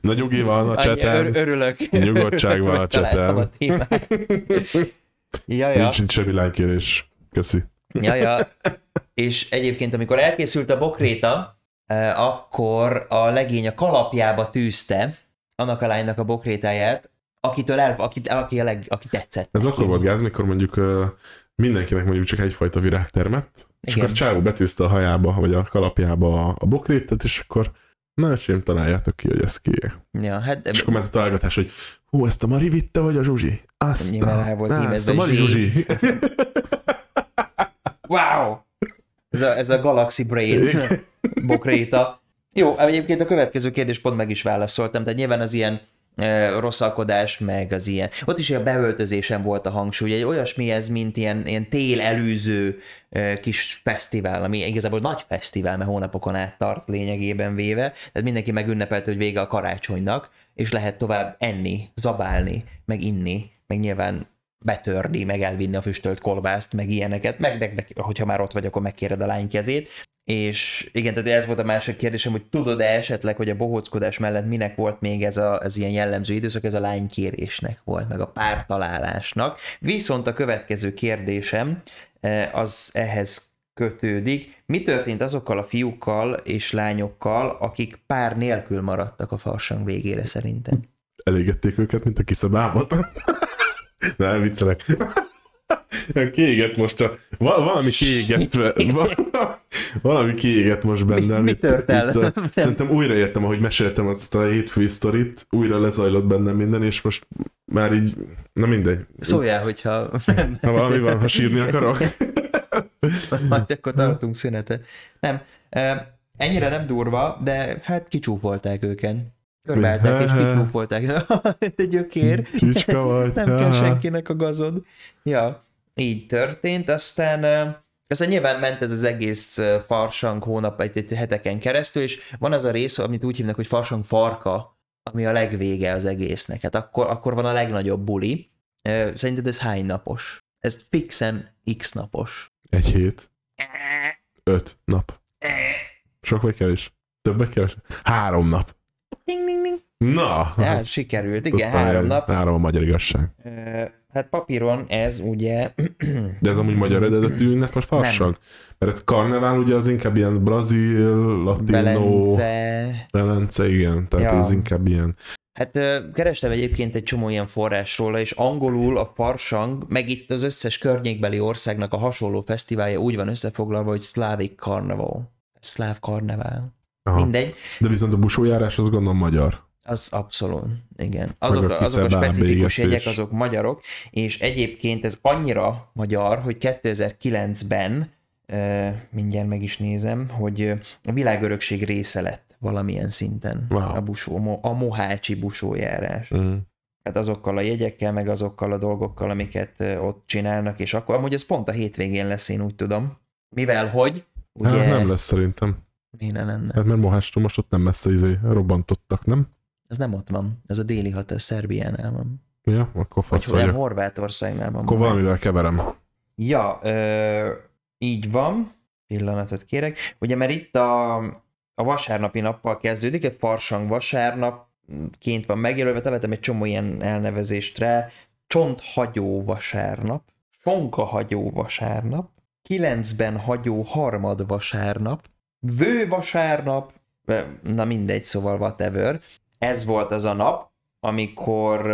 Na nyugi van a cseten. Ör- örülök. Nyugodtság van a cseten. A. Nincs, nincs semmi lánykérés. Köszi. Jaja. És egyébként, amikor elkészült a bokréta, akkor a legény a kalapjába tűzte annak a lánynak a bokrétáját, akitől el, aki, aki, a leg, aki tetszett. Ez akkor volt gáz, mikor mondjuk mindenkinek mondjuk csak egyfajta virág termett, és akkor Csávó betűzte a hajába, vagy a kalapjába a, a bokrétet, és akkor na, öcsém, találjátok ki, hogy ez ki. Ja, hát, és akkor ment a találgatás, hogy hú, ezt a Mari vitte, vagy a Zsuzsi? Azt a, volt na, ezt a Mari Zsuzsi. wow! Ez a, ez a Galaxy Brain bokréta. Jó, egyébként a következő kérdés pont meg is válaszoltam, tehát nyilván az ilyen rosszalkodás, meg az ilyen. Ott is a beöltözésen volt a hangsúly, egy olyasmi ez, mint ilyen, ilyen tél előző kis fesztivál, ami igazából nagy fesztivál, mert hónapokon át tart lényegében véve, tehát mindenki megünnepelte, hogy vége a karácsonynak, és lehet tovább enni, zabálni, meg inni, meg nyilván betörni, meg elvinni a füstölt kolbászt, meg ilyeneket, meg, meg, meg hogyha már ott vagy, akkor megkéred a lány kezét. És igen, tehát ez volt a másik kérdésem, hogy tudod-e esetleg, hogy a bohóckodás mellett minek volt még ez, a, ez ilyen jellemző időszak, ez a lánykérésnek volt, meg a pártalálásnak. Viszont a következő kérdésem eh, az ehhez kötődik. Mi történt azokkal a fiúkkal és lányokkal, akik pár nélkül maradtak a farsang végére szerintem? Elégették őket, mint a kiszabámat. *laughs* Nem, viccelek. Kiégett most a... Valami kiégett, *laughs* valami kiégett most bennem. Mi tört el? Itt szerintem újraértem, ahogy meséltem azt a hétfői sztorit, újra lezajlott bennem minden, és most már így, na mindegy. Szóljál, hogyha... Ha valami van, ha sírni akarok. *laughs* Majd akkor tartunk szünetet. Nem, ennyire nem durva, de hát kicsúfolták őket. Körbeállták és kicsúfolták. *laughs* Te gyökér. Csicska vagy. Nem kell senkinek a gazod. Ja, így történt, aztán aztán nyilván ment ez az egész farsang hónap egy, egy heteken keresztül, és van az a rész, amit úgy hívnak, hogy farsang farka, ami a legvége az egésznek. Hát akkor, akkor van a legnagyobb buli. Szerinted ez hány napos? Ez fixen x napos. Egy hét. Öt nap. Sok vagy kevés? Többet kevés? Három nap. Ding, ding, ding. Na! Hát sikerült, igen, három nap. Három a magyar igazság. Hát papíron ez ugye... De ez amúgy magyar eredetű ünnep, vagy farsang? Mert ez karnevál ugye az inkább ilyen brazil, latino... Belence. Belence, igen. Tehát ja. ez inkább ilyen... Hát kerestem egyébként egy csomó ilyen forrás róla, és angolul a farsang, meg itt az összes környékbeli országnak a hasonló fesztiválja úgy van összefoglalva, hogy Slavic Carnival. Szláv karnevál. Aha. Mindegy. De viszont a busójárás az gondolom magyar. Az abszolút, igen. Azok, a, azok a specifikus jegyek, azok magyarok, és egyébként ez annyira magyar, hogy 2009-ben, mindjárt meg is nézem, hogy a világörökség része lett valamilyen szinten wow. a, busó, a mohácsi busójárás. Mm. hát azokkal a jegyekkel, meg azokkal a dolgokkal, amiket ott csinálnak, és akkor amúgy ez pont a hétvégén lesz, én úgy tudom. Mivel hogy, ugye... Hát nem lesz szerintem. Miért lenne? Hát mert Mohástól most ott nem messze izé, robbantottak, nem? Ez nem ott van, ez a déli határ Szerbiánál van. Ja, akkor fasz Vagy nem, Horvátországnál van. Akkor valamivel keverem. Ja, ö, így van. Pillanatot kérek. Ugye, mert itt a, a vasárnapi nappal kezdődik, egy farsang vasárnapként van megjelölve, találtam egy csomó ilyen elnevezést rá. Csonthagyó vasárnap, sonkahagyó vasárnap, kilencben hagyó harmad vasárnap, vő vasárnap, na mindegy, szóval whatever. Ez volt az a nap, amikor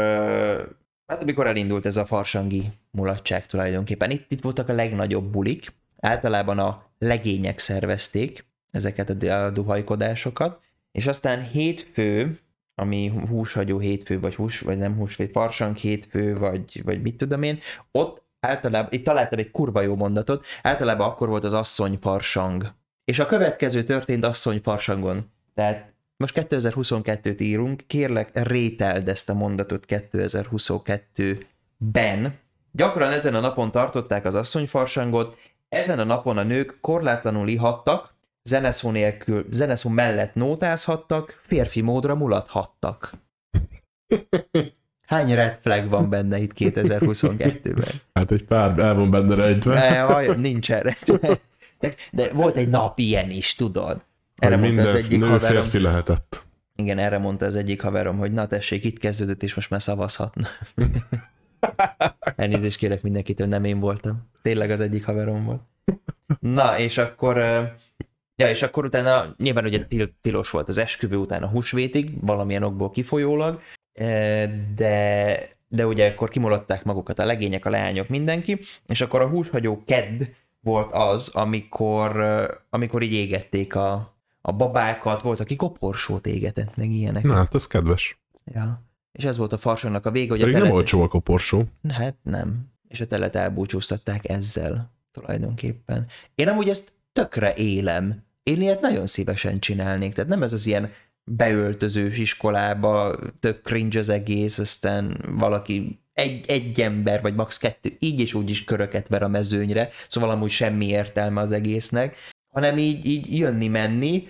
hát amikor elindult ez a farsangi mulatság tulajdonképpen. Itt, itt voltak a legnagyobb bulik, általában a legények szervezték ezeket a duhajkodásokat, és aztán hétfő, ami húshagyó hétfő, vagy hús, vagy nem hús, vagy farsang hétfő, vagy, vagy mit tudom én, ott általában, itt találtam egy kurva jó mondatot, általában akkor volt az asszony farsang. És a következő történt asszony farsangon. Tehát most 2022-t írunk, kérlek rételd ezt a mondatot 2022-ben. Gyakran ezen a napon tartották az asszonyfarsangot, ezen a napon a nők korlátlanul ihattak, zeneszó nélkül, zeneszó mellett nótázhattak, férfi módra mulathattak. *laughs* Hány red flag van benne itt 2022-ben? Hát egy pár el van benne rejtve. Ne, nincs erre. De, de volt egy nap ilyen is, tudod. Erre hogy minden az egyik nő haverom, férfi lehetett. Igen, erre mondta az egyik haverom, hogy na tessék, itt kezdődött, és most már szavazhatna. *laughs* Elnézést kérek mindenkitől, nem én voltam. Tényleg az egyik haverom volt. Na, és akkor, ja, és akkor utána nyilván ugye til- tilos volt az esküvő után a húsvétig, valamilyen okból kifolyólag, de, de ugye akkor kimolották magukat a legények, a leányok, mindenki, és akkor a húshagyó kedd volt az, amikor, amikor így égették a, a babákat, volt, aki koporsót égetett, meg ilyenek. Na, hát ez kedves. Ja. És ez volt a farsangnak a vége, hogy Pedig a telet... nem olcsó a koporsó. Hát nem. És a telet elbúcsúztatták ezzel tulajdonképpen. Én amúgy ezt tökre élem. Én ilyet nagyon szívesen csinálnék. Tehát nem ez az ilyen beöltözős iskolába, tök cringe az egész, aztán valaki egy, egy ember, vagy max. kettő, így és úgy is köröket ver a mezőnyre, szóval amúgy semmi értelme az egésznek, hanem így, így jönni-menni,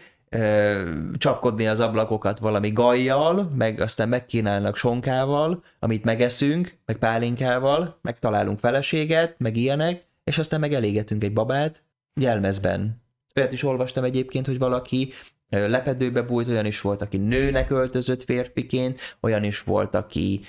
csapkodni az ablakokat valami gajjal, meg aztán megkínálnak sonkával, amit megeszünk, meg pálinkával, meg találunk feleséget, meg ilyenek, és aztán meg elégetünk egy babát jelmezben. Olyat is olvastam egyébként, hogy valaki lepedőbe bújt, olyan is volt, aki nőnek öltözött férfiként, olyan is volt, aki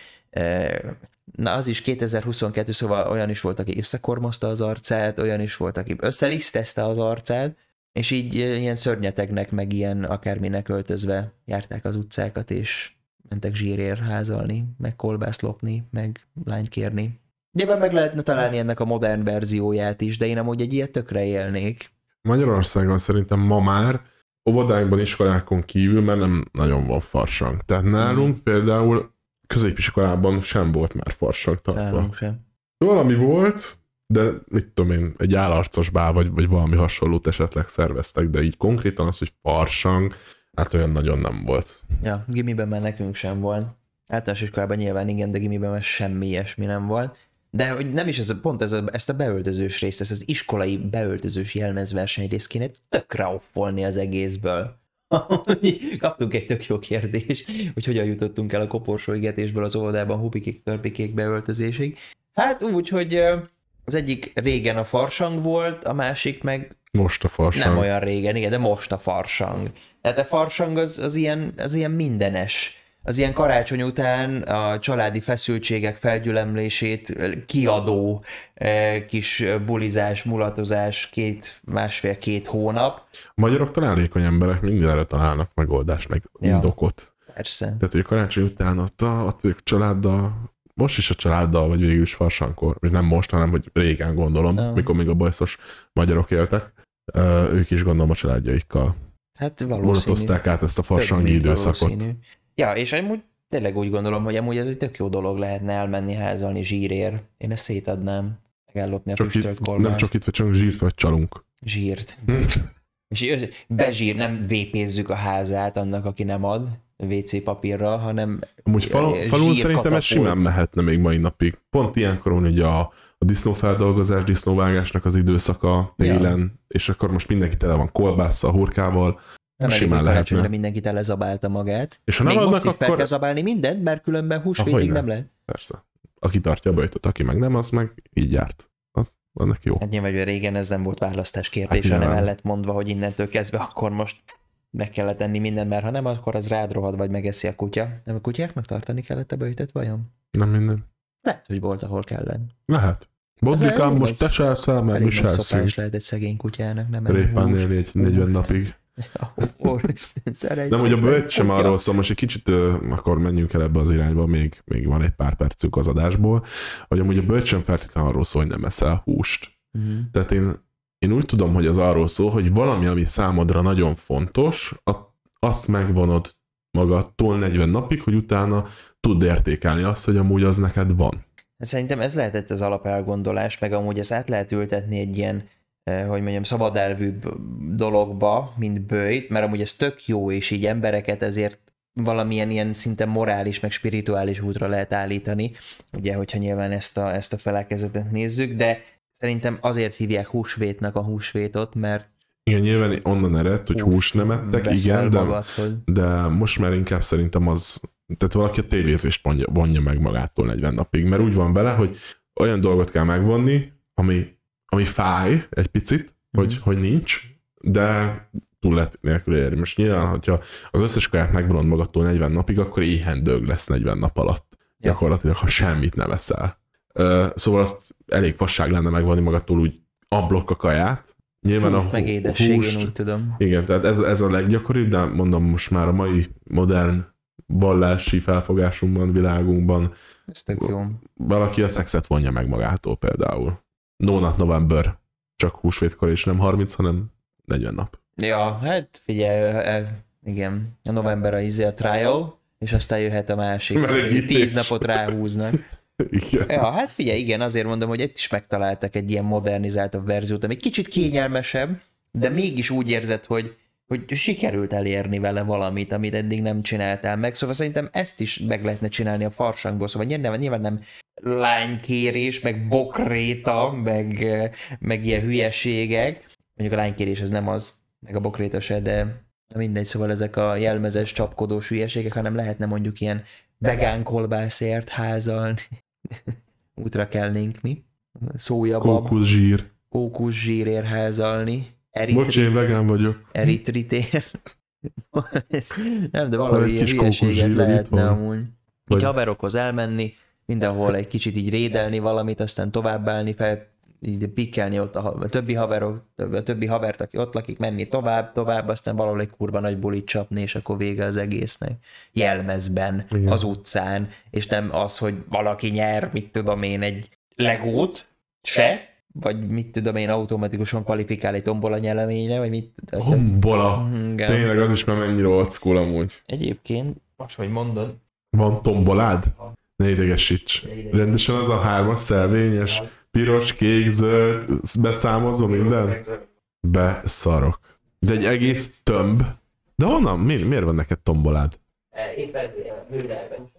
na az is 2022, szóval olyan is volt, aki összekormozta az arcát, olyan is volt, aki összelisztezte az arcát, és így ilyen szörnyetegnek, meg ilyen akárminek öltözve járták az utcákat, és mentek zsírér házalni, meg kolbászt lopni, meg lányt kérni. Nyilván meg lehetne találni ennek a modern verzióját is, de én amúgy egy ilyet tökre élnék. Magyarországon szerintem ma már óvodákban, iskolákon kívül, mert nem nagyon van farsang. Tehát nálunk hmm. például középiskolában sem volt már farsang tartva. Nálunk sem. Valami volt, de mit tudom én, egy állarcos bál, vagy, vagy valami hasonlót esetleg szerveztek, de így konkrétan az, hogy farsang, hát olyan nagyon nem volt. Ja, gimiben már nekünk sem volt. Általános iskolában nyilván igen, de gimiben már semmi ilyesmi nem volt. De hogy nem is ez, pont ez a, ezt a beöltözős részt, ezt az iskolai beöltözős jelmezverseny részt kéne tökre offolni az egészből. Kaptunk egy tök jó kérdést, hogy hogyan jutottunk el a koporsó égetésből az oldalban hupikék, törpikék beöltözésig. Hát úgy, hogy az egyik régen a farsang volt, a másik meg most a farsang. Nem olyan régen, igen, de most a farsang. Tehát a farsang az, az, ilyen, az ilyen mindenes. Az ilyen karácsony után a családi feszültségek felgyülemlését kiadó eh, kis bulizás, mulatozás két, másfél-két hónap. A magyarok találékony emberek mindenre találnak megoldást, meg ja, indokot. Persze. Tehát, hogy karácsony után ott, a, ott ők családdal most is a családdal, vagy végül is farsankor, vagy nem most, hanem hogy régen gondolom, no. mikor még a bajszos magyarok éltek, ők is gondolom a családjaikkal hát valószínű. át ezt a farsangi időszakot. Valószínű. Ja, és amúgy tényleg úgy gondolom, hogy amúgy ez egy tök jó dolog lehetne elmenni házalni zsírér. Én ezt szétadnám, meg ellopni a csak füstölt itt, Nem csak itt, vagy csak zsírt, vagy csalunk. Zsírt. és bezsír, nem vépézzük a házát annak, aki nem ad, WC papírral, hanem Amúgy fal, zsír falun szerintem ez simán mehetne még mai napig. Pont ilyenkor van ugye a, a disznófeldolgozás, disznóvágásnak az időszaka télen, és akkor most mindenki tele van kolbásszal, hurkával, Nem simán lehetne. mindenki telezabálta magát. És ha Még nem most adnak, fel akkor kell zabálni mindent, mert különben húsvétig nem lehet. persze. Aki tartja a bajtot, aki meg nem, az meg így járt. Az, annak jó. Hát nyilván, hogy régen ez nem volt választás kérdés, Hát hanem nyilván. el lett mondva, hogy innentől kezdve akkor most meg kellett tenni mindent, mert ha nem, akkor az rád rohad, vagy megeszi a kutya. Nem a kutyáknak tartani kellett a bőjtet, vajon? Nem minden. Lehet, hogy volt, ahol kellett. Lehet. Bodrikám, most az- te se elszáll, mert mi se lehet egy szegény kutyának, nem Répán hús. élni egy 40 napig. *laughs* Szeretjük. Nem, hogy a bőt sem arról szól, most egy kicsit akkor menjünk el ebbe az irányba, még, még van egy pár percünk az adásból, hogy amúgy a bőt sem feltétlenül arról szól, hogy nem eszel húst. Mhm. Tehát én, én úgy tudom, hogy az arról szól, hogy valami, ami számodra nagyon fontos, azt megvonod magadtól 40 napig, hogy utána tudd értékelni azt, hogy amúgy az neked van. Szerintem ez lehetett az alapelgondolás, meg amúgy ezt át lehet ültetni egy ilyen, hogy mondjam, szabadelvűbb dologba, mint bőjt, mert amúgy ez tök jó, és így embereket ezért valamilyen ilyen szinte morális, meg spirituális útra lehet állítani, ugye, hogyha nyilván ezt a, ezt a felekezetet nézzük, de szerintem azért hívják húsvétnek a húsvétot, mert Igen, nyilván onnan ered, hogy hús nem ettek, igen, de, de most már inkább szerintem az, tehát valaki a tévézést vonja, vonja meg magától 40 napig, mert úgy van vele, hogy olyan dolgot kell megvonni, ami, ami fáj egy picit, hogy, Mhm. hogy nincs, de túl lehet nélkül érni. Most nyilván, hogyha az összes kaját megvonod magadtól 40 napig, akkor éhen dög lesz 40 nap alatt. Ja. Gyakorlatilag, ha semmit nem eszel. Ö, Szóval azt elég fasság lenne megvonni magadtól úgy ablokk a kaját. Nyilván Hús a meg édesség, húst- én úgy tudom. igen, tehát ez, ez a leggyakoribb, de mondom most már a mai modern vallási felfogásunkban, világunkban Ez tök jó. valaki a szexet vonja meg magától például. No not November, csak húsvétkor, és nem 30, hanem 40 nap. Ja, hát figyelj, igen, a november a izé a trial, és aztán jöhet a másik. Melegítés. Tíz napot ráhúznak. *laughs* Igen. Ja, hát figyelj, igen, azért mondom, hogy itt is megtaláltak egy ilyen modernizáltabb verziót, ami kicsit kényelmesebb, de mégis úgy érzed, hogy, hogy sikerült elérni vele valamit, amit eddig nem csináltál meg. Szóval szerintem ezt is meg lehetne csinálni a farsangból. Szóval nyilván, nyilván nem lánykérés, meg bokréta, meg, meg ilyen hülyeségek. Mondjuk a lánykérés ez nem az, meg a bokréta se, de mindegy, szóval ezek a jelmezes, csapkodós hülyeségek, hanem lehetne mondjuk ilyen vegán kolbászért házalni. *laughs* Útra kelnénk mi. Szójabab, Kókusz zsír. kókusz zsírér házalni. Eritri, Bocs, én vegán vagyok. eritritér. *laughs* Ez- nem, de valami ilyen kis hülyeséget lehetne amúgy. Vagy- Így haverokhoz elmenni, mindenhol egy kicsit így rédelni valamit, aztán továbbállni fel, így pikkelni ott a, a többi haverok, a többi havert, aki ott lakik, menni tovább, tovább, aztán valahol egy kurva nagy bulit csapni, és akkor vége az egésznek. Jelmezben, Igen. az utcán, és nem az, hogy valaki nyer, mit tudom én, egy legót, se, vagy mit tudom én, automatikusan kvalifikál egy tombola nyeleményre, vagy mit. Tombola. Igen. Tényleg az is már mennyire old school amúgy. Egyébként, most hogy mondod, Van tombolád? Ne idegesíts. Rendesen az a hármas szelvényes, piros, kék, zöld, beszámozva minden? Beszarok. De egy egész tömb. De honnan? Mi, miért van neked tombolád? éppen Müllerben.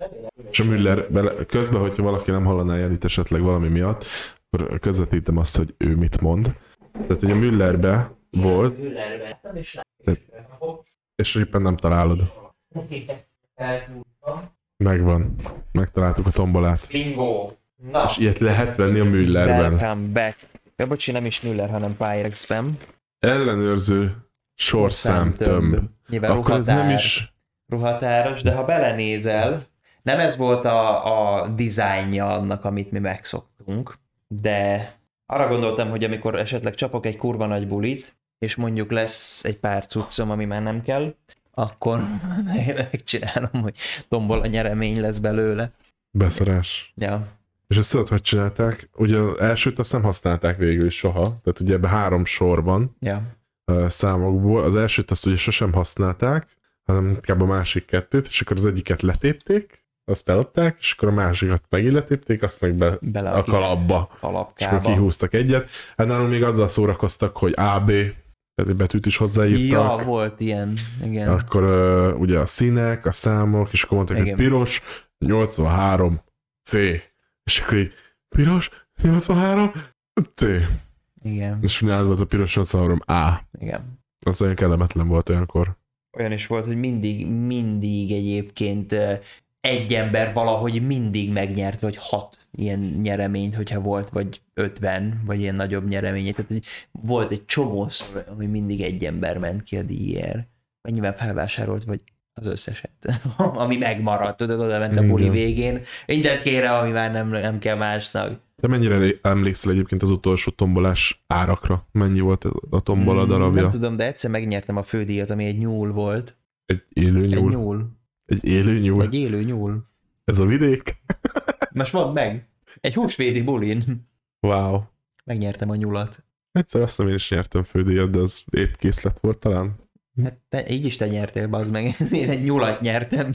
És a Müller, bele, közben, hogyha valaki nem hallaná el itt esetleg valami miatt, közvetítem azt, hogy ő mit mond. Tehát, hogy a Müllerbe volt. Nem is és éppen nem találod. Megvan. Megtaláltuk a tombolát. Bingo. Na, És ilyet lehet venni a Müllerben. welcome back. Ja, bocsi, nem is Müller, hanem Pyrex Fem. Ellenőrző sorszám tömb. Nyilván Akkor ez ruhatár, nem is... ruhatáros, de ha belenézel, nem ez volt a, a dizájnja annak, amit mi megszoktunk, de arra gondoltam, hogy amikor esetleg csapok egy kurva nagy bulit, és mondjuk lesz egy pár cuccom, ami már nem kell, akkor *laughs* megcsinálom, hogy tombol a nyeremény lesz belőle. Beszarás. Ja. És ezt tudod, hogy csinálták? Ugye az elsőt azt nem használták végül is soha. Tehát ugye ebben három sor van Ja. számokból. Az elsőt azt ugye sosem használták, hanem inkább a másik kettőt, és akkor az egyiket letépték, azt eladták, és akkor a másikat megint letépték, azt meg be Bele a kalapba. És akkor kalapkába. kihúztak egyet. Hát nálunk még azzal szórakoztak, hogy AB, tehát egy betűt is hozzáírtak. Ja, volt ilyen, igen. Akkor uh, ugye a színek, a számok, és akkor mondták, hogy Igen. piros, 83, C. És akkor így, piros, 83, C. Igen, És nálad volt a piros 83, A. igen. Az olyan kellemetlen volt olyankor. Olyan is volt, hogy mindig, mindig egyébként egy ember valahogy mindig megnyert, vagy hat ilyen nyereményt, hogyha volt, vagy ötven, vagy ilyen nagyobb nyeremény. Tehát volt egy csomó ami mindig egy ember ment ki a díjért. Mennyivel felvásárolt, vagy az összeset, *laughs* ami megmaradt, tudod, oda ment a buli Igen. végén. Mindent kére, ami már nem, nem kell másnak. De mennyire emlékszel egyébként az utolsó tombolás árakra? Mennyi volt a tombola darabja? Hmm, Nem tudom, de egyszer megnyertem a fődíjat, ami egy nyúl volt. Egy élő Egy nyúl. Egy élő nyúl. Egy élő nyúl. Ez a vidék? Most mondd meg. Egy húsvéti bulin. Wow. Megnyertem a nyulat. Egyszer azt hiszem én is nyertem fődíjat, de az étkészlet volt talán. Hát te, így is te nyertél, bazd meg. *laughs* Én egy nyulat nyertem.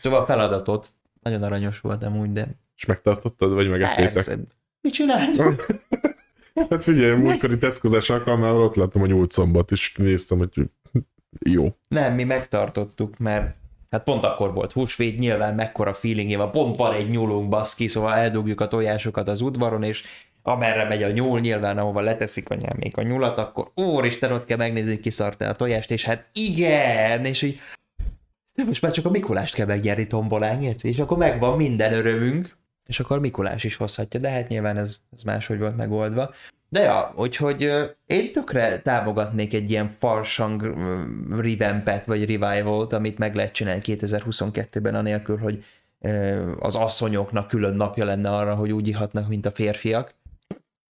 Szóval feladatot. Nagyon aranyos voltam úgy, de... És megtartottad, vagy megettétek? Mit csinálj? *laughs* Hát figyelj, a múltkori teszkozás alkalmával ott láttam a szombat, és néztem, hogy jó. Nem, mi megtartottuk, mert hát pont akkor volt húsvét, nyilván mekkora feelingje van, pont van egy nyúlunk baszki, szóval eldugjuk a tojásokat az udvaron, és amerre megy a nyúl, nyilván ahova leteszik anyám még a nyulat, akkor úristen, ott kell megnézni, hogy kiszarta a tojást, és hát igen, és így de most már csak a Mikulást kell megnyerni tombolán, érted? és akkor megvan minden örömünk, és akkor Mikulás is hozhatja, de hát nyilván ez, ez máshogy volt megoldva. De ja, úgyhogy én tökre támogatnék egy ilyen farsang revampet, vagy revival-t, amit meg lehet csinálni 2022-ben, anélkül, hogy az asszonyoknak külön napja lenne arra, hogy úgy ihatnak, mint a férfiak.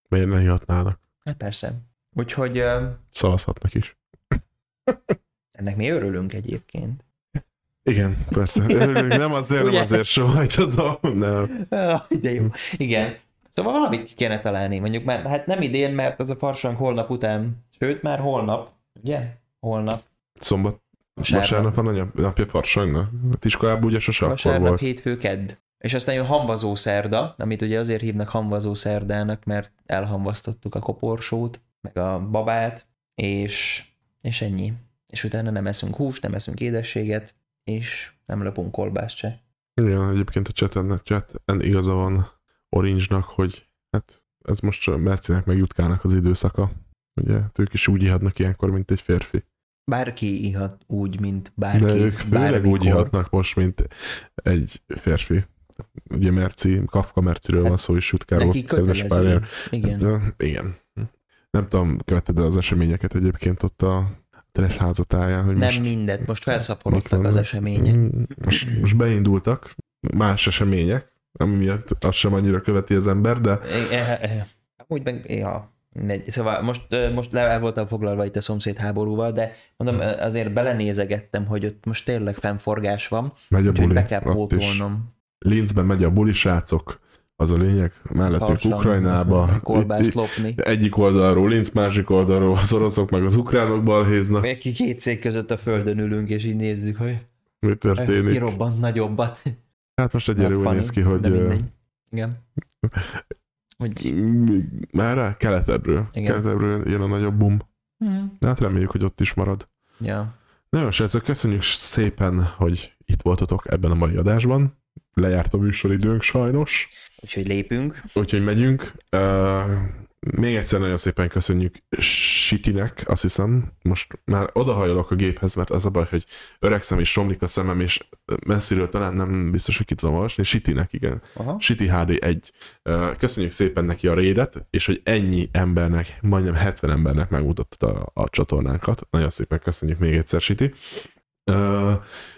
Miért ne hihatnának? Hát persze. Úgyhogy Szavazhatnak is. *laughs* ennek mi örülünk egyébként. Igen, persze. Örülünk, nem azért, nem azért soha, tudom, nem. *laughs* Ah, de jó. Igen. Szóval valamit ki kéne találni, mondjuk már, hát nem idén, mert az a farsang holnap után, sőt már holnap, ugye? Holnap. Szombat, Vasárnap. vasárnap van a napja farsangnak. Hát iskolában ugye sose Vasárnap, volt. hétfő, kedd. És aztán jön hamvazó szerda, amit ugye azért hívnak hamvazó szerdának, mert elhamvasztottuk a koporsót, meg a babát, és, és ennyi. És utána nem eszünk húst, nem eszünk édességet, és nem löpünk kolbászt se. Igen, egyébként a chaten, chaten igaza van Orange-nak, hogy hát ez most a Mercinek meg Jutkának az időszaka. Ugye, ők is úgy ihatnak ilyenkor, mint egy férfi. Bárki ihat úgy, mint bárki. De ők főleg bármikor. úgy ihatnak most, mint egy férfi. Ugye Merci, Kafka Merciről van szó, és Jutkáról. Neki kötelező. Igen. De, igen. Nem tudom, követted az eseményeket egyébként ott a Teres házatáján, hogy Nem most mindet, most felszaporodtak az események. Mm, Most, most beindultak más események, ami miatt azt sem annyira követi az ember, de Eh, eh, eh. Úgy meg, ja, mindegy. Szóval most, most le el voltam foglalva itt a szomszéd háborúval, de mondom, azért belenézegettem, hogy ott most tényleg fennforgás van, megy a buli. be kell pótolnom. Linzben megy a buli, srácok, az a lényeg, mellettük Ukrajnába. Kolbászt Itt- lopni. Egyik oldalról Linz, másik oldalról az oroszok meg az ukránok balhéznak. Ki két szék között a földön ülünk, és így nézzük, hogy Mi történik? kirobbant nagyobbat. Hát most egyelőre úgy néz ki, hogy. Igen. Hogy... merre? Keletebbről. Igen. Keletebbről jön a nagyobb bum. Hm. De hát reméljük, hogy ott is marad. Ja. Nagyon srácok, köszönjük szépen, hogy itt voltatok ebben a mai adásban. Lejárt a műsoridőnk sajnos, Úgyhogy lépünk. úgyhogy megyünk. Uh, még egyszer nagyon szépen köszönjük Sitinek, azt hiszem, most már odahajolok a géphez, mert az a baj, hogy öregszem és romlik a szemem, és messziről talán nem biztos, hogy ki tudom olvasni. Sitinek, igen. Aha. City HD 1. Ö, Köszönjük szépen neki a rédet, és hogy ennyi embernek, majdnem 70 embernek megmutattad a, a csatornánkat. Nagyon szépen köszönjük még egyszer, City. Uh,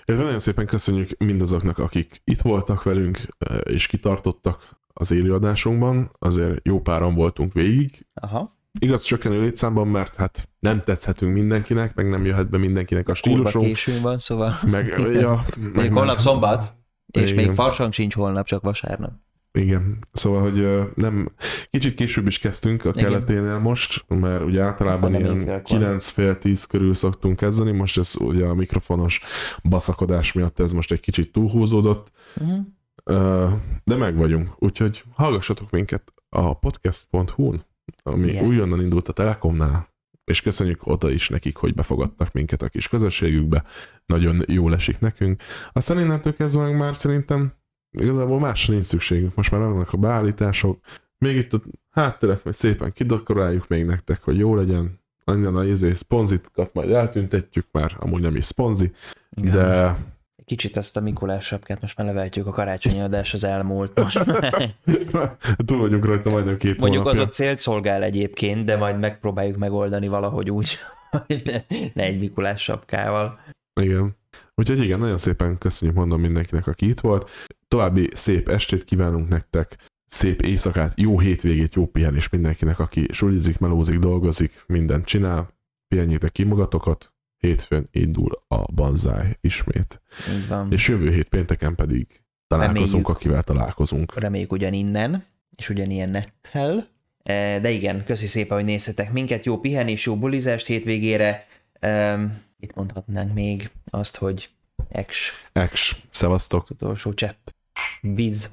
nagyon szépen köszönjük mindazoknak, akik itt voltak velünk, és kitartottak az élőadásunkban. Azért jó páran voltunk végig. Aha. Igaz, csökkenő létszámban, mert hát nem tetszhetünk mindenkinek, meg nem jöhet be mindenkinek a Kurva stílusunk. későn van, szóval Meg, ja, *laughs* még meg, holnap szombat, és Igen. még farsang sincs holnap, csak vasárnap. Igen, szóval, hogy nem, kicsit később is kezdtünk a Igen. keleténél most, mert ugye általában Nem ilyen évek van. 9 fél 10 körül szoktunk kezdeni, most ez ugye a mikrofonos baszakodás miatt ez most egy kicsit túlhúzódott, Uh-huh. De meg vagyunk, úgyhogy hallgassatok minket a podcast.hu-n, ami Yes. újonnan indult a Telekomnál, és köszönjük oda is nekik, hogy befogadtak minket a kis közösségükbe. Nagyon jó esik nekünk. Aztán innentől kezdve már szerintem igazából másra nincs szükségünk. Most már vannak a beállítások. Még itt a hátteret majd szépen kidakoráljuk még nektek, hogy jó legyen. Annyian a izé szponzitokat majd eltüntetjük, már amúgy nem is szponzi, Igen. de Kicsit azt a Mikulás sapkát most már leveltjük, a karácsonyi adás az elmúlt. Most. *laughs* túl vagyunk rajta majdnem két Mondjuk az ott célt szolgál egyébként, de majd megpróbáljuk megoldani valahogy úgy, *laughs* hogy ne, ne egy Mikulás sapkával. Igen. Úgyhogy igen, nagyon szépen köszönjük mondom mindenkinek, aki itt volt. További szép estét kívánunk nektek, szép éjszakát, jó hétvégét, jó pihenés mindenkinek, aki sulizik, melózik, dolgozik, mindent csinál. Pihenjétek ki magatokat, hétfőn indul a banzáj ismét. Így van. És jövő hét pénteken pedig találkozunk, Reméljük. akivel találkozunk. Reméljük ugyaninnen, és ugyanilyen nettel. Eh, De igen, köszi szépen, hogy néztetek minket. Jó pihenés, jó bulizást hétvégére. Um, itt mondhatnánk még azt, hogy ex Ex, szevasztok! utolsó csepp. Biz.